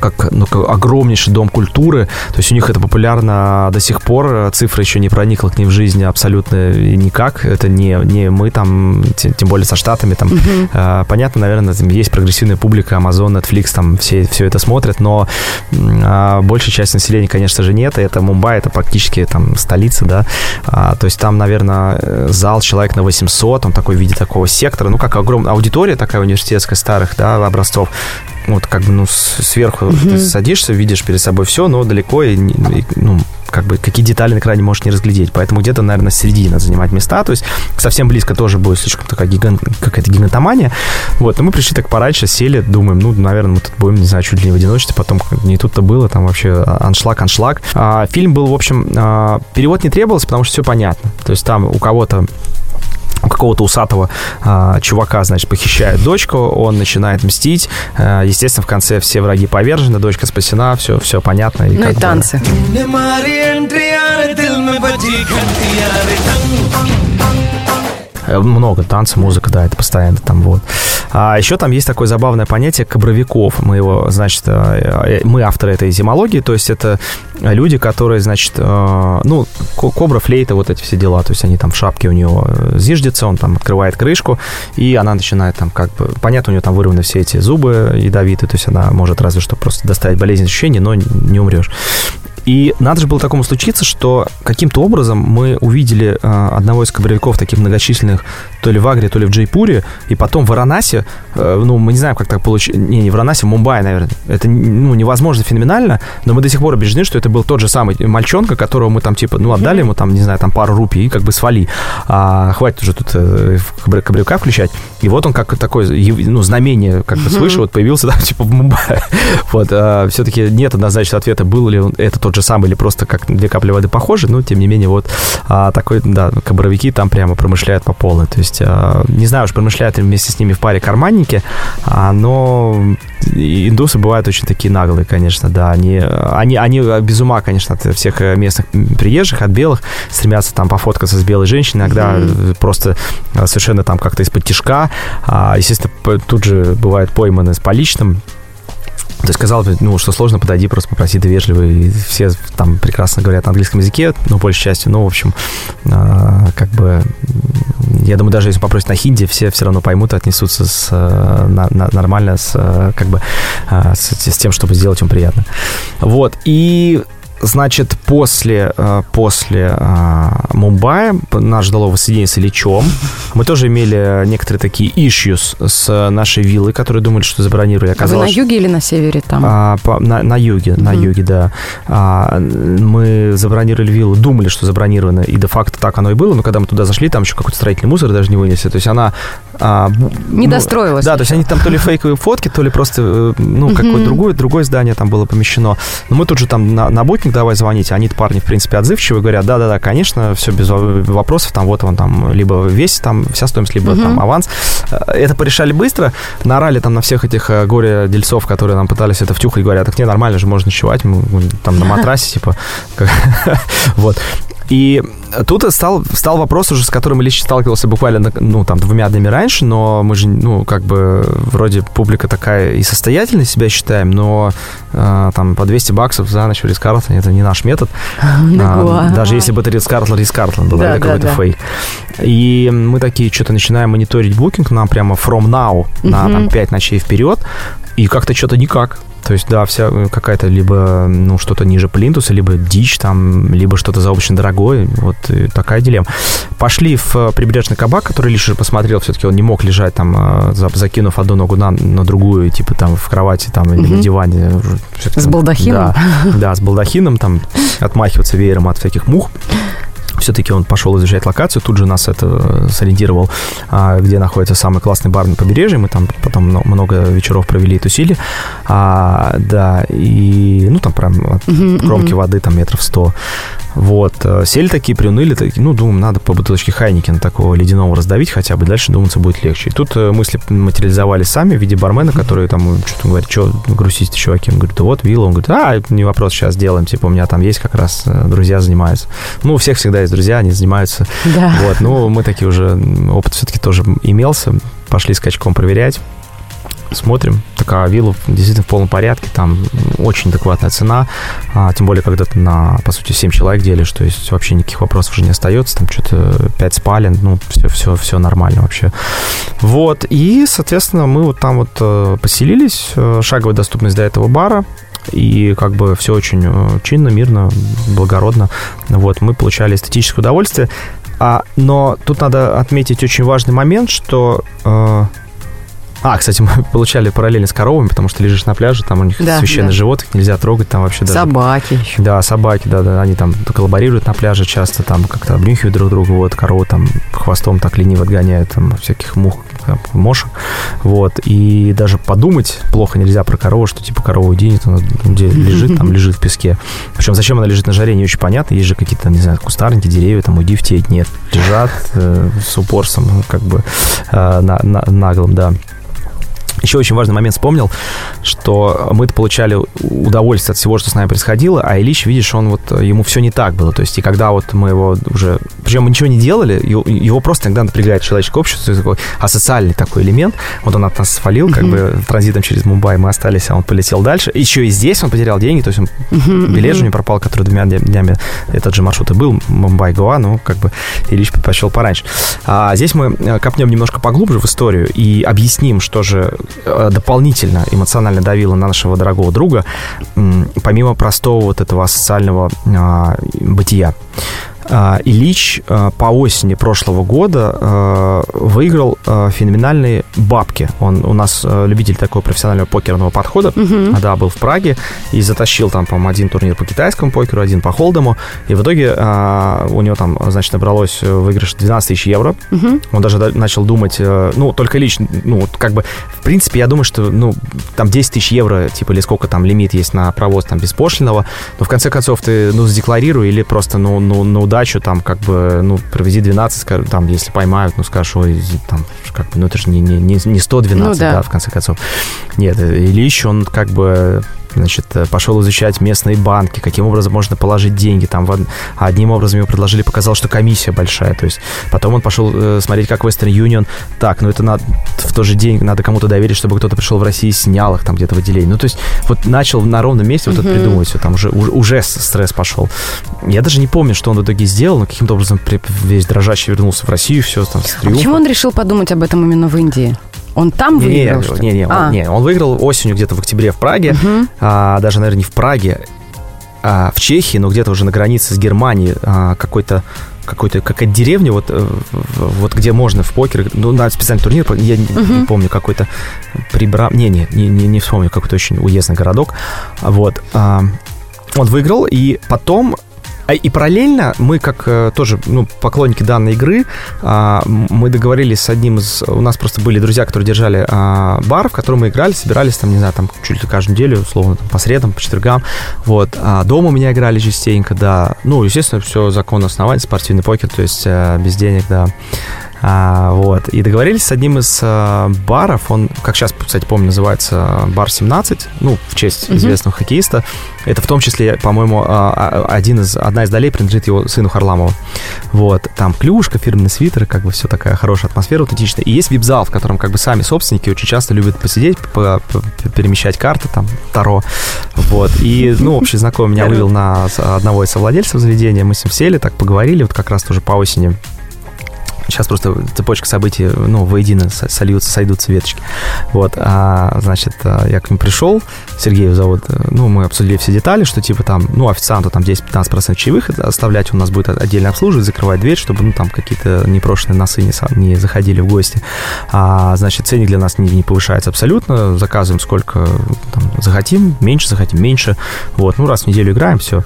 как, ну, огромнейший дом культуры, то есть у них это популярно до сих пор, цифра еще не проникла к ним в жизни абсолютно никак, это не, не мы там, тем, тем более со Штатами, там, uh-huh. а, понятно, наверное, есть прогрессивная публика, Amazon, Netflix, там все, все это смотрят, но а, большая часть населения, конечно же, нет, это Мумбай, это практически там столица, да, а, то есть там, наверное, зал человек на 800, он такой в виде такого сектора, ну, как огромная аудитория такая университетская старых, да, образцов, вот как бы, ну, сверху mm-hmm. ты садишься, видишь перед собой все, но далеко и, и ну, как бы какие детали на экране можешь не разглядеть. Поэтому где-то, наверное, середина занимать места. То есть совсем близко тоже будет слишком такая гигант, какая-то гигантомания. Вот, но мы пришли так пораньше, сели, думаем, ну, наверное, мы тут будем, не знаю, чуть ли не в одиночестве. Потом не тут-то было, там вообще аншлаг, аншлаг. А, фильм был, в общем, а, перевод не требовался, потому что все понятно. То есть там у кого-то какого-то усатого а, чувака, значит, похищает дочку, он начинает мстить. А, естественно, в конце все враги повержены, дочка спасена, все, все понятно. И ну и танцы. Много танцев, музыка, да, это постоянно там вот. А еще там есть такое забавное понятие кабровиков. Мы его, значит, э, мы авторы этой зимологии, то есть это люди, которые, значит, э, ну, кобра, флейта, вот эти все дела, то есть они там в шапке у него зиждется, он там открывает крышку, и она начинает там как бы, понятно, у нее там вырваны все эти зубы ядовитые, то есть она может разве что просто доставить болезнь ощущения, но не умрешь. И надо же было такому случиться, что каким-то образом мы увидели э, одного из кабревиков таких многочисленных то ли в Агре, то ли в Джейпуре, и потом в Аранасе, э, ну, мы не знаем, как так получилось, не, не в Аранасе, в Мумбаи, наверное. Это, ну, невозможно феноменально, но мы до сих пор убеждены, что это был тот же самый мальчонка, которого мы там, типа, ну, отдали ему там, не знаю, там пару рупий и как бы свали. А, хватит уже тут э, кабревика включать. И вот он как такое, ну, знамение как бы свыше вот появился там, типа, в Мумбаи. Вот, а, все-таки нет однозначного ответа, был ли он это тот же самый или просто как две капли воды похожи, но, тем не менее, вот а, такой, да, кабровики там прямо промышляют по полной. То есть, а, не знаю уж, промышляют ли вместе с ними в паре карманники, а, но индусы бывают очень такие наглые, конечно, да. Они, они, они без ума, конечно, от всех местных приезжих, от белых, стремятся там пофоткаться с белой женщиной, иногда mm-hmm. просто совершенно там как-то из-под тишка. А, естественно, тут же бывают пойманы с поличным. То есть, казалось бы, ну, что сложно, подойди, просто попроси, ты вежливый. И все там прекрасно говорят на английском языке, ну, большей частью. Ну, в общем, э, как бы, я думаю, даже если попросить на хинди, все все равно поймут и отнесутся с, э, на, на, нормально с, э, как бы, э, с, с тем, чтобы сделать им приятно. Вот. И Значит, после, э, после э, Мумбаи нас ждало воссоединение с Ильичом. Мы тоже имели некоторые такие issues с нашей виллой, которые думали, что забронировали. Оказалось, а вы на юге или на севере там? А, по, на, на юге, mm-hmm. на юге, да. А, мы забронировали виллу, думали, что забронировано, и де-факто так оно и было, но когда мы туда зашли, там еще какой-то строительный мусор даже не вынесли. То есть она... А, не ну, достроилась. Да, то есть они там то ли фейковые фотки, то ли просто, э, ну, какое-то другое, другое здание там было помещено. Но мы тут же там на, на ботник давай звонить. Они парни, в принципе, отзывчивые, говорят, да-да-да, конечно, все без вопросов, там вот он там либо весь там, вся стоимость, либо uh-huh. там аванс. Э, это порешали быстро, наорали там на всех этих э, горе-дельцов, которые нам пытались это втюхать, говорят, так не, нормально же, можно ночевать, мы там на матрасе, типа, вот. И тут стал, стал вопрос уже, с которым Ильич сталкивался буквально, ну, там, двумя днями раньше, но мы же, ну, как бы, вроде публика такая и состоятельная себя считаем, но э, там по 200 баксов за ночь в Карлтон это не наш метод. А, даже если бы это Рис Карлтон, Рис Карлтон был, да, какой-то да. фейк. И мы такие что-то начинаем мониторить букинг, нам прямо from now на там 5 ночей вперед, и как-то что-то никак. То есть, да, вся э, какая-то либо, ну, что-то ниже плинтуса, либо дичь там, либо что-то заоблачно дорогое. Вот такая дилемма. Пошли в э, прибрежный кабак, который лишь посмотрел, все-таки он не мог лежать там, э, закинув одну ногу на, на другую, типа там в кровати там или на диване. С балдахином? Да, да, с балдахином там отмахиваться веером от всяких мух все-таки он пошел изучать локацию, тут же нас это сориентировал, а, где находится самый классный бар на побережье, мы там потом много вечеров провели и тусили, а, да, и, ну, там прям от кромки воды там метров сто, вот, э, сели такие, приуныли, такие, ну, думаем, надо по бутылочке Хайникина такого ледяного раздавить хотя бы, дальше, думаться, будет легче. И тут э, мысли материализовались сами в виде бармена, который там что-то говорит, что грустите, чуваки? Он говорит, да вот, вилла. Он говорит, а, не вопрос, сейчас сделаем, типа, у меня там есть как раз э, друзья занимаются. Ну, у всех всегда есть друзья, они занимаются. Да. Вот, ну, мы такие уже, опыт все-таки тоже имелся, пошли скачком проверять смотрим. Такая вилла действительно в полном порядке, там очень адекватная цена, а, тем более, когда ты на, по сути, 7 человек делишь, то есть вообще никаких вопросов уже не остается, там что-то 5 спален, ну, все, все, все нормально вообще. Вот, и, соответственно, мы вот там вот э, поселились, э, шаговая доступность до этого бара, и как бы все очень э, чинно, мирно, благородно. Вот, мы получали эстетическое удовольствие. А, но тут надо отметить очень важный момент, что а, кстати, мы получали параллельно с коровами, потому что лежишь на пляже, там у них да, священных да. животных нельзя трогать, там вообще даже... Собаки еще. Да, собаки, да, да, они там коллаборируют на пляже часто, там как-то обнюхивают друг друга, вот, корову там хвостом так лениво отгоняют, там всяких мух, там, мошек, вот, и даже подумать плохо нельзя про корову, что типа корова уйдет, она где лежит, там лежит в песке. Причем зачем она лежит на жаре, не очень понятно, есть же какие-то, не знаю, кустарники, деревья, там уйди в тень, нет, лежат э, с упорством, как бы э, на, на, наглым, да. Еще очень важный момент вспомнил, что мы получали удовольствие от всего, что с нами происходило, а Ильич, видишь, он вот, ему все не так было. То есть, и когда вот мы его уже... Причем мы ничего не делали, его просто иногда напрягает человеческое общество, такой асоциальный такой элемент. Вот он от нас свалил, как бы транзитом через Мумбай мы остались, а он полетел дальше. Еще и здесь он потерял деньги, то есть он билет же не пропал, который двумя днями этот же маршрут и был, Мумбай-Гоа, ну, как бы Ильич предпочел пораньше. А здесь мы э, копнем немножко поглубже в историю и объясним, что же Э, дополнительно эмоционально давило на нашего дорогого друга, помимо простого вот этого социального а, бытия. А, Ильич а, по осени прошлого года а, выиграл феноменальные бабки. Он у нас любитель такого профессионального покерного подхода. Угу. Да, был в Праге и затащил там, по-моему, один турнир по китайскому покеру, один по холдому. И в итоге у него там, значит, набралось выигрыш 12 тысяч евро. Угу. Он даже начал думать, э, ну, только лично, ну, как бы, в принципе, я думаю, что, ну, там 10 тысяч евро, типа, или сколько там лимит есть на провоз там беспошлиного. Но в конце концов ты, ну, задекларируй или просто, ну, ну, на удачу там как бы, ну, провези 12, скажем, там, если поймают, ну, скажешь, ой, там, как бы, ну, это же не, не, не 112, ну, да. да, в конце концов. Нет, Ильич, он как бы значит, э, пошел изучать местные банки, каким образом можно положить деньги. Там одним образом ему предложили, показал, что комиссия большая. То есть потом он пошел э, смотреть, как Western Union. Так, ну это надо, в тот же день надо кому-то доверить, чтобы кто-то пришел в Россию и снял их там где-то в отделении. Ну, то есть вот начал на ровном месте вот это придумывать все, там уже, уже, уже стресс пошел. Я даже не помню, что он в итоге сделал, но каким-то образом весь дрожащий вернулся в Россию, все там с А почему он решил подумать об этом именно в Индии? Он там выиграл? Не, не, не, а. он, не, он выиграл осенью где-то в октябре в Праге, угу. а, даже, наверное, не в Праге, а в Чехии, но где-то уже на границе с Германией а, какой-то какой-то какая-то деревня, вот, э, вот где можно в покер, ну, на специальный турнир, я не, uh-huh. не помню, какой-то прибрам... Не, не, не, не, не вспомню, какой-то очень уездный городок. Вот. А, он выиграл, и потом а, и параллельно мы, как э, тоже ну, поклонники данной игры, а, мы договорились с одним из... У нас просто были друзья, которые держали а, бар, в котором мы играли, собирались там, не знаю, там чуть ли каждую неделю, условно, там, по средам, по четвергам. Вот. Дома у меня играли частенько, да. Ну, естественно, все законно основание, спортивный покер, то есть э, без денег, да. А, вот. И договорились с одним из а, баров, он, как сейчас, кстати, помню, называется бар 17, ну, в честь mm-hmm. известного хоккеиста. Это в том числе, по-моему, а, а, один из, одна из долей принадлежит его сыну Харламову. Вот. Там клюшка, фирменный свитер, как бы все такая хорошая атмосфера, аутентичная. И есть вип-зал, в котором как бы сами собственники очень часто любят посидеть, перемещать карты, там, Таро. Вот. И, ну, общий знакомый меня вывел на одного из совладельцев заведения, мы с ним сели, так поговорили, вот как раз тоже по осени Сейчас просто цепочка событий, ну, воедино сольются, сойдутся веточки. Вот, а, значит, а, я к ним пришел, Сергею зовут, ну, мы обсудили все детали, что, типа, там, ну, официанту там 10-15% чаевых оставлять, у нас будет отдельно обслуживать, закрывать дверь, чтобы, ну, там, какие-то непрошенные носы не, не заходили в гости. А, значит, ценник для нас не, не повышается абсолютно, заказываем сколько там, захотим, меньше захотим, меньше. Вот, ну, раз в неделю играем, все.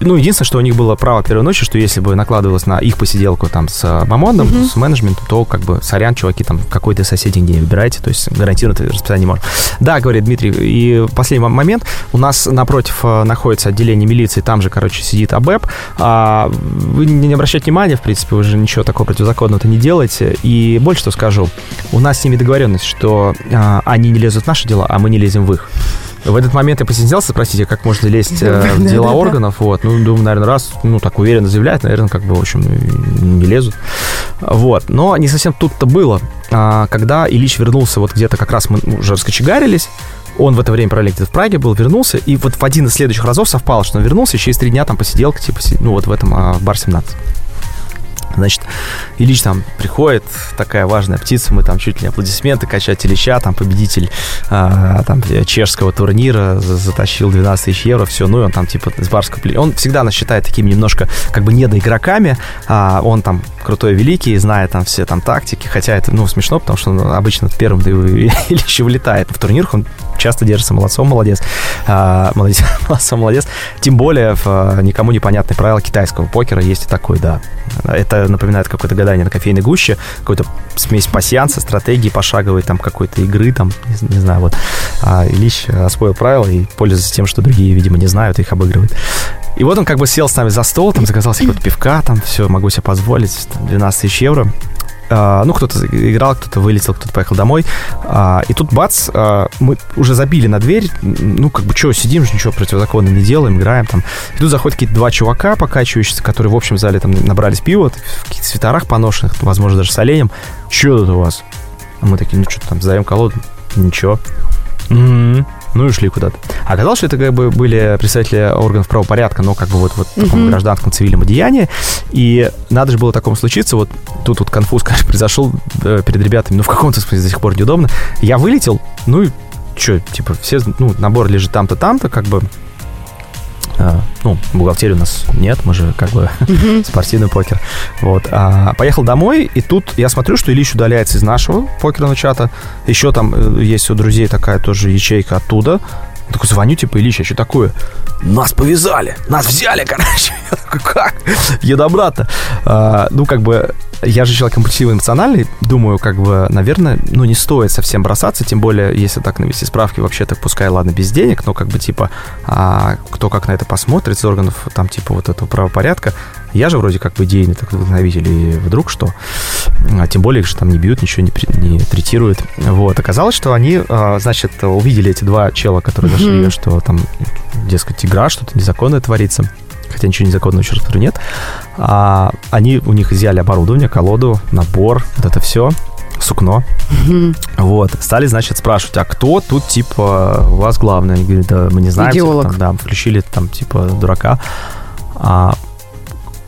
Ну, единственное, что у них было право первой ночи, что если бы накладывалось на их посиделку там с мамондом, mm-hmm. с менеджментом, то как бы, сорян, чуваки, там какой-то соседний день выбирайте, то есть гарантированно это расписание не может. Да, говорит Дмитрий, и последний момент, у нас напротив э, находится отделение милиции, там же, короче, сидит АБЭП, а вы не обращайте внимания, в принципе, вы же ничего такого противозаконного-то не делаете, и больше что скажу, у нас с ними договоренность, что а, они не лезут в наши дела, а мы не лезем в их. В этот момент я постеснялся спросить, а как можно лезть э, в дела органов. Вот. Ну, думаю, наверное, раз, ну, так уверенно заявляет, наверное, как бы, в общем, не лезут. Вот. Но не совсем тут-то было. А, когда Ильич вернулся, вот где-то как раз мы уже раскочегарились, он в это время параллельно где-то в Праге был, вернулся, и вот в один из следующих разов совпало, что он вернулся, и через три дня там посидел, типа, ну, вот в этом а, бар 17. Значит, Ильич там приходит, такая важная птица, мы там чуть ли не аплодисменты, качать Ильича, там победитель а, там, чешского турнира, затащил 12 тысяч евро, все, ну и он там типа с барского... Он всегда нас считает такими немножко как бы недоигроками, а он там крутой великий, знает там все там тактики, хотя это, ну, смешно, потому что он обычно первым да, Ильич вылетает. В турнирах он часто держится молодцом, молодец. А, молодец, молодцом, молодец. Тем более в а, никому непонятное правило китайского покера есть и такой, да. Это напоминает какое-то гадание на кофейной гуще, какой-то смесь пассианса, стратегии пошаговой, там какой-то игры, там, не, не знаю, вот. А Ильич освоил правила и пользуется тем, что другие, видимо, не знают, их обыгрывает. И вот он как бы сел с нами за стол, там заказал себе вот пивка, там все, могу себе позволить, там, 12 тысяч евро. а, ну, кто-то играл, кто-то вылетел, кто-то поехал домой. А, и тут бац, а, мы уже забили на дверь, ну, как бы, что, сидим, ничего противозаконного не делаем, играем там. И тут заходят какие-то два чувака покачивающиеся, которые в общем зале там набрались пива, в каких-то свитерах поношенных, возможно, даже с оленем. Что тут у вас? А мы такие, ну, что там, сдаем колоду? Ничего. Mm-hmm. Ну и шли куда-то. А оказалось, что это как бы были представители органов правопорядка, но как бы вот, вот в таком mm-hmm. гражданском цивильном одеянии. И надо же было такому случиться. Вот тут вот конфуз, конечно, произошел э, перед ребятами. Ну, в каком-то смысле до сих пор неудобно. Я вылетел, ну и что, типа, все, ну, набор лежит там-то, там-то, как бы ну, бухгалтерии у нас нет, мы же как бы спортивный покер. Вот. А, поехал домой, и тут я смотрю, что Ильич удаляется из нашего покерного чата. Еще там э, есть у друзей такая тоже ячейка оттуда. Я такой звоню, типа, Ильич, а что такое? Нас повязали, нас взяли, короче. Я такой, как? Еда брата. А, ну, как бы, я же человек компульсивно эмоциональный, думаю, как бы, наверное, ну, не стоит совсем бросаться, тем более, если так навести справки, вообще так пускай, ладно, без денег, но как бы, типа, а, кто как на это посмотрит из органов, там, типа, вот этого правопорядка, я же вроде как бы идейный так вдохновитель, и вдруг что? А, тем более же там не бьют, ничего не, не третируют. Вот. Оказалось, что они, а, значит, увидели эти два чела, которые нашли, mm-hmm. что там, дескать, игра, что-то незаконное творится хотя ничего незаконного, раз говорю, нет. А, они у них изъяли оборудование, колоду, набор, вот это все, сукно. Mm-hmm. Вот. Стали, значит, спрашивать, а кто тут, типа, у вас главный? Они говорят, да, мы не знаем. Идеолог. Там, да, включили там, типа, дурака. А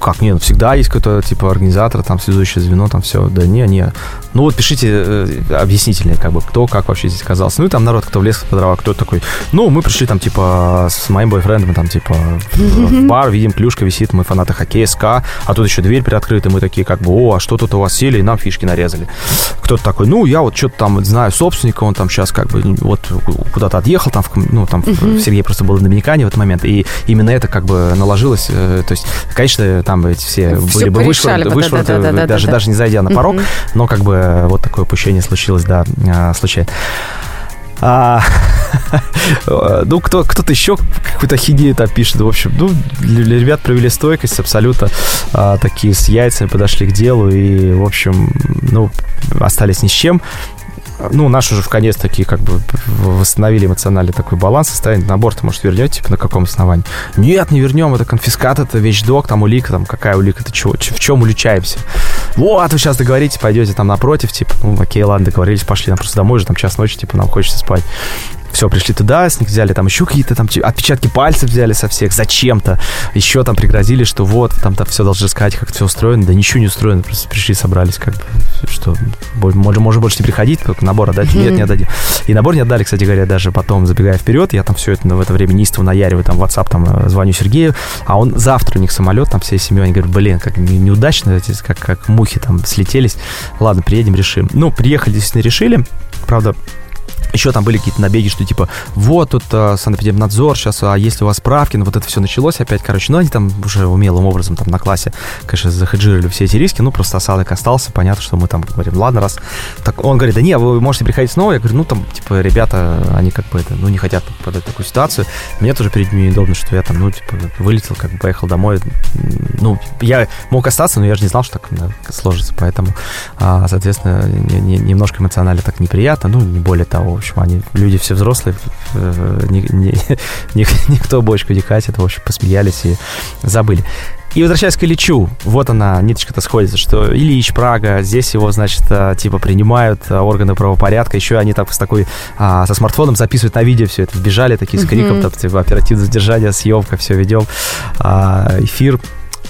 как, нет, ну, всегда есть какой-то, типа, организатор, там, связующее звено, там, все, да не, не. Ну, вот пишите э, объяснительные, как бы, кто, как вообще здесь оказался. Ну, и там народ, кто в лес по дрова, кто такой, ну, мы пришли там, типа, с моим бойфрендом, там, типа, в бар, видим, клюшка висит, мы фанаты хоккея, СК, а тут еще дверь приоткрыта, мы такие, как бы, о, а что тут у вас сели, и нам фишки нарезали. Кто-то такой, ну, я вот что-то там знаю собственника, он там сейчас, как бы, вот, куда-то отъехал, там, в, ну, там, uh Сергей просто был в Доминикане в этот момент, и именно это, как бы, наложилось, э, то есть, конечно, там эти все, все были бы вышвырнуты, вышвырнуты да, да, да, даже, даже не зайдя на порог, mm-hmm. но как бы вот такое упущение случилось, да, а, случайно. А, ну, кто, кто-то еще какую-то хидею там пишет. В общем, ну, для ребят провели стойкость абсолютно а, такие с яйцами подошли к делу и, в общем, ну, остались ни с чем ну, наши уже в конец такие как бы восстановили эмоциональный такой баланс, состояние набор ты, может, вернете, типа, на каком основании? Нет, не вернем, это конфискат, это вещдок, там улика, там какая улика, это чего, в чем уличаемся? Вот, вы сейчас договоритесь, пойдете там напротив, типа, ну, окей, ладно, договорились, пошли, нам просто домой уже там час ночи, типа, нам хочется спать. Все, пришли туда, с них взяли там еще какие-то там отпечатки пальцев взяли со всех, зачем-то. Еще там пригрозили, что вот, там, там все должны сказать, как все устроено. Да ничего не устроено, просто пришли, собрались, как бы, что, можем, можем больше не приходить, только набор отдать. Нет, не отдадим. И набор не отдали, кстати говоря, даже потом, забегая вперед, я там все это в это время неистово наяриваю, там, WhatsApp, там, э, звоню Сергею, а он завтра у них самолет, там, всей семьей, они говорят, блин, как неудачно, как, как мухи там слетелись. Ладно, приедем, решим. Ну, приехали, действительно, решили. Правда, еще там были какие-то набеги, что типа, вот тут э, санэпидемнадзор, сейчас, а если у вас справки, ну вот это все началось опять, короче, ну они там уже умелым образом там на классе, конечно, захеджировали все эти риски, ну просто осадок остался, понятно, что мы там говорим, ладно, раз, так он говорит, да не, вы можете приходить снова, я говорю, ну там, типа, ребята, они как бы это, ну не хотят попадать в такую ситуацию, мне тоже перед ними неудобно, что я там, ну, типа, вылетел, как бы поехал домой, ну, я мог остаться, но я же не знал, что так сложится, поэтому, а, соответственно, не, не, немножко эмоционально так неприятно, ну, не более того, общем, они люди все взрослые, э, ни, ни, ни, никто бочку не катит, в общем, посмеялись и забыли. И возвращаясь к Ильичу, вот она, ниточка-то сходится, что Ильич, Прага, здесь его, значит, э, типа принимают э, органы правопорядка, еще они так с такой, а, со смартфоном записывают на видео все это, вбежали такие с криком, mm-hmm. там, типа, оперативное задержание, съемка, все ведем, а, эфир,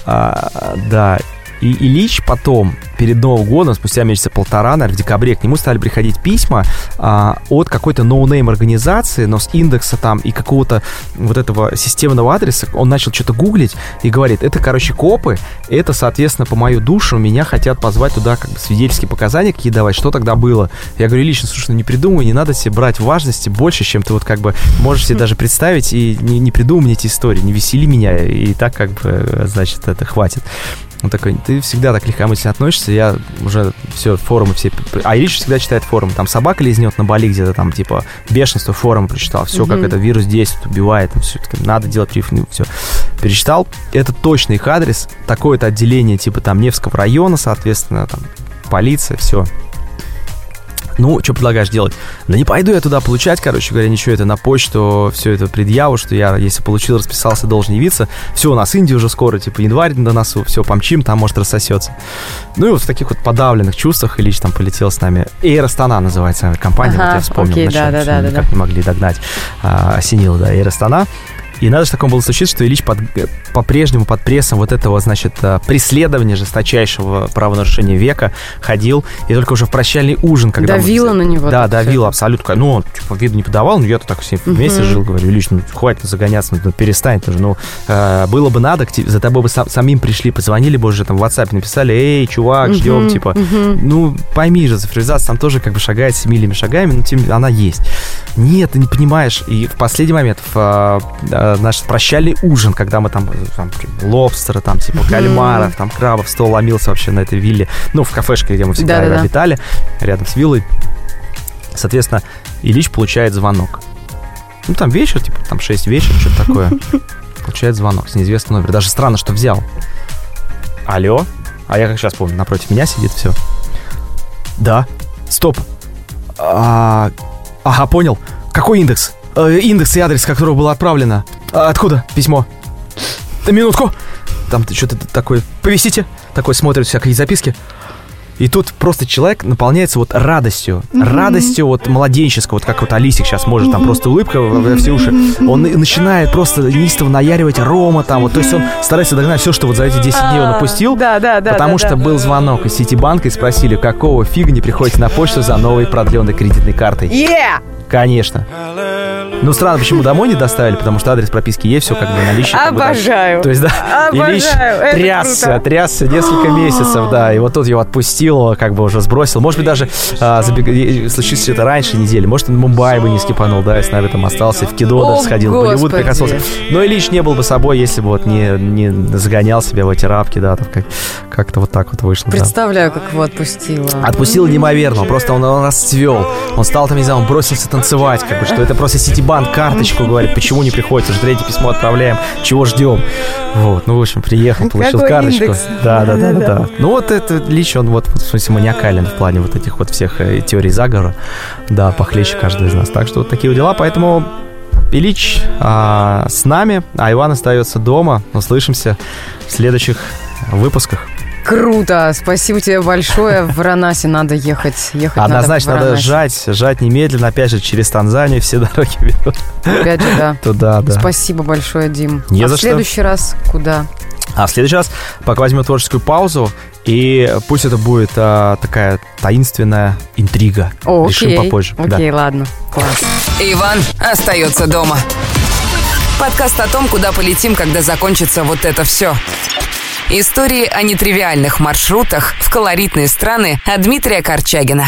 а, да, и Ильич потом, перед Новым годом, спустя месяца полтора, наверное, в декабре, к нему стали приходить письма а, от какой-то no-name организации, но с индекса там и какого-то вот этого системного адреса. Он начал что-то гуглить и говорит, это, короче, копы, это, соответственно, по мою душу, меня хотят позвать туда как бы свидетельские показания какие давать, что тогда было. Я говорю, лично, слушай, ну не придумывай, не надо себе брать важности больше, чем ты вот как бы можешь себе даже представить, и не, не придумывай мне эти истории, не весели меня, и так как бы, значит, это хватит. Он такой, ты всегда так легкомысленно относишься, я уже все, форумы все... А Ильич всегда читает форумы, там собака лизнет на Бали где-то, там, типа, бешенство форум прочитал, все, mm-hmm. как это вирус действует, убивает, там, все, надо делать прививку, все. Перечитал, это точно их адрес, такое-то отделение, типа, там, Невского района, соответственно, там, полиция, все. Ну, что предлагаешь делать? Да не пойду я туда получать, короче говоря, ничего это на почту, все это предъяву, что я, если получил, расписался, должен явиться. Все, у нас Индия уже скоро, типа, январь на носу, все, помчим, там, может, рассосется. Ну и вот в таких вот подавленных чувствах Ильич там полетел с нами. Эйр Астана называется компания, ага, вот я вспомнил, окей, вначале, да, да, да, никак да. не могли догнать. А, осенило, да, Эйр Астана. И надо же такому было случиться, что Ильич под, по-прежнему под прессом вот этого, значит, э, преследования жесточайшего правонарушения века ходил. И только уже в прощальный ужин, когда... Давила мы, на него. Да, давила абсолютно. Ну, он, типа, виду не подавал, но я-то так все вместе uh-huh. жил, говорю, Ильич, ну, хватит загоняться, ну, перестань тоже. Ну, э, было бы надо, за тобой бы сам, самим пришли, позвонили бы уже там в WhatsApp, написали, эй, чувак, ждем, типа. Uh-huh. Ну, пойми же, цифровизация там тоже как бы шагает семилими шагами, но тем она есть. Нет, ты не понимаешь. И в последний момент, в, э, наш прощальный ужин, когда мы там, там лобстера, там типа кальмаров, там крабов, стол ломился вообще на этой вилле, ну, в кафешке, где мы всегда да, обитали, рядом с виллой. Соответственно, Ильич получает звонок. Ну, там вечер, типа, там 6 вечера, что-то такое. Получает звонок с неизвестного номера. Даже странно, что взял. Алло? А я как сейчас помню, напротив меня сидит все. Да. Стоп. А, ага, понял. Какой индекс? Э, индекс и адрес, которого было отправлено. А откуда письмо? Минутку. Там что-то такое. Повисите. Такой смотрит всякие записки. И тут просто человек наполняется вот радостью, mm-hmm. радостью вот младенческого, вот как вот Алисик сейчас может, там просто улыбка во все уши. Он начинает просто неистово наяривать Рома там, вот, то есть он старается догнать все, что вот за эти 10 дней он упустил, да, да, да, потому что был звонок из Ситибанка и спросили, какого фига не приходите на почту за новой продленной кредитной картой. Yeah! Конечно. Ну, странно, почему домой не доставили, потому что адрес прописки есть, все как бы наличие. Обожаю. Как бы, то есть, да, Обожаю. Ильич трясся, трясся несколько месяцев, да, и вот тут его отпустил, как бы уже сбросил. Может быть, даже а, забег... случилось это раньше недели, может, он Мумбай бы не скипанул, да, если на этом остался, в Кидо даже сходил, в Болливуд прикоснулся. Но Ильич не был бы собой, если бы вот не, не загонял себя в эти рабки, да, там как, как-то вот так вот вышло. Представляю, да. как его отпустила. Отпустил неимоверно, просто он, он расцвел, он стал там, не знаю, он бросился танцевать, как бы, что это просто Ситибанк карточку говорит, почему не приходит, уже третье письмо отправляем, чего ждем. Вот, ну, в общем, приехал, получил Какой карточку. Да, да, да, да, да. Ну, вот это Лич, он вот, в смысле, маниакален в плане вот этих вот всех э, теорий заговора. Да, похлеще каждый из нас. Так что вот такие вот дела, поэтому Ильич а, с нами, а Иван остается дома. Услышимся в следующих выпусках. Круто, спасибо тебе большое. В Ранасе надо ехать. ехать Однозначно надо, надо жать, жать немедленно. Опять же, через Танзанию все дороги ведут. Опять же, да. Туда, да. Спасибо большое, Дим. Не а за в следующий что. раз куда? А в следующий раз пока возьмем творческую паузу, и пусть это будет а, такая таинственная интрига. О, Решим окей. попозже. Окей, да. ладно. Класс. Иван остается дома. Подкаст о том, куда полетим, когда закончится вот это все. Истории о нетривиальных маршрутах в колоритные страны от Дмитрия Корчагина.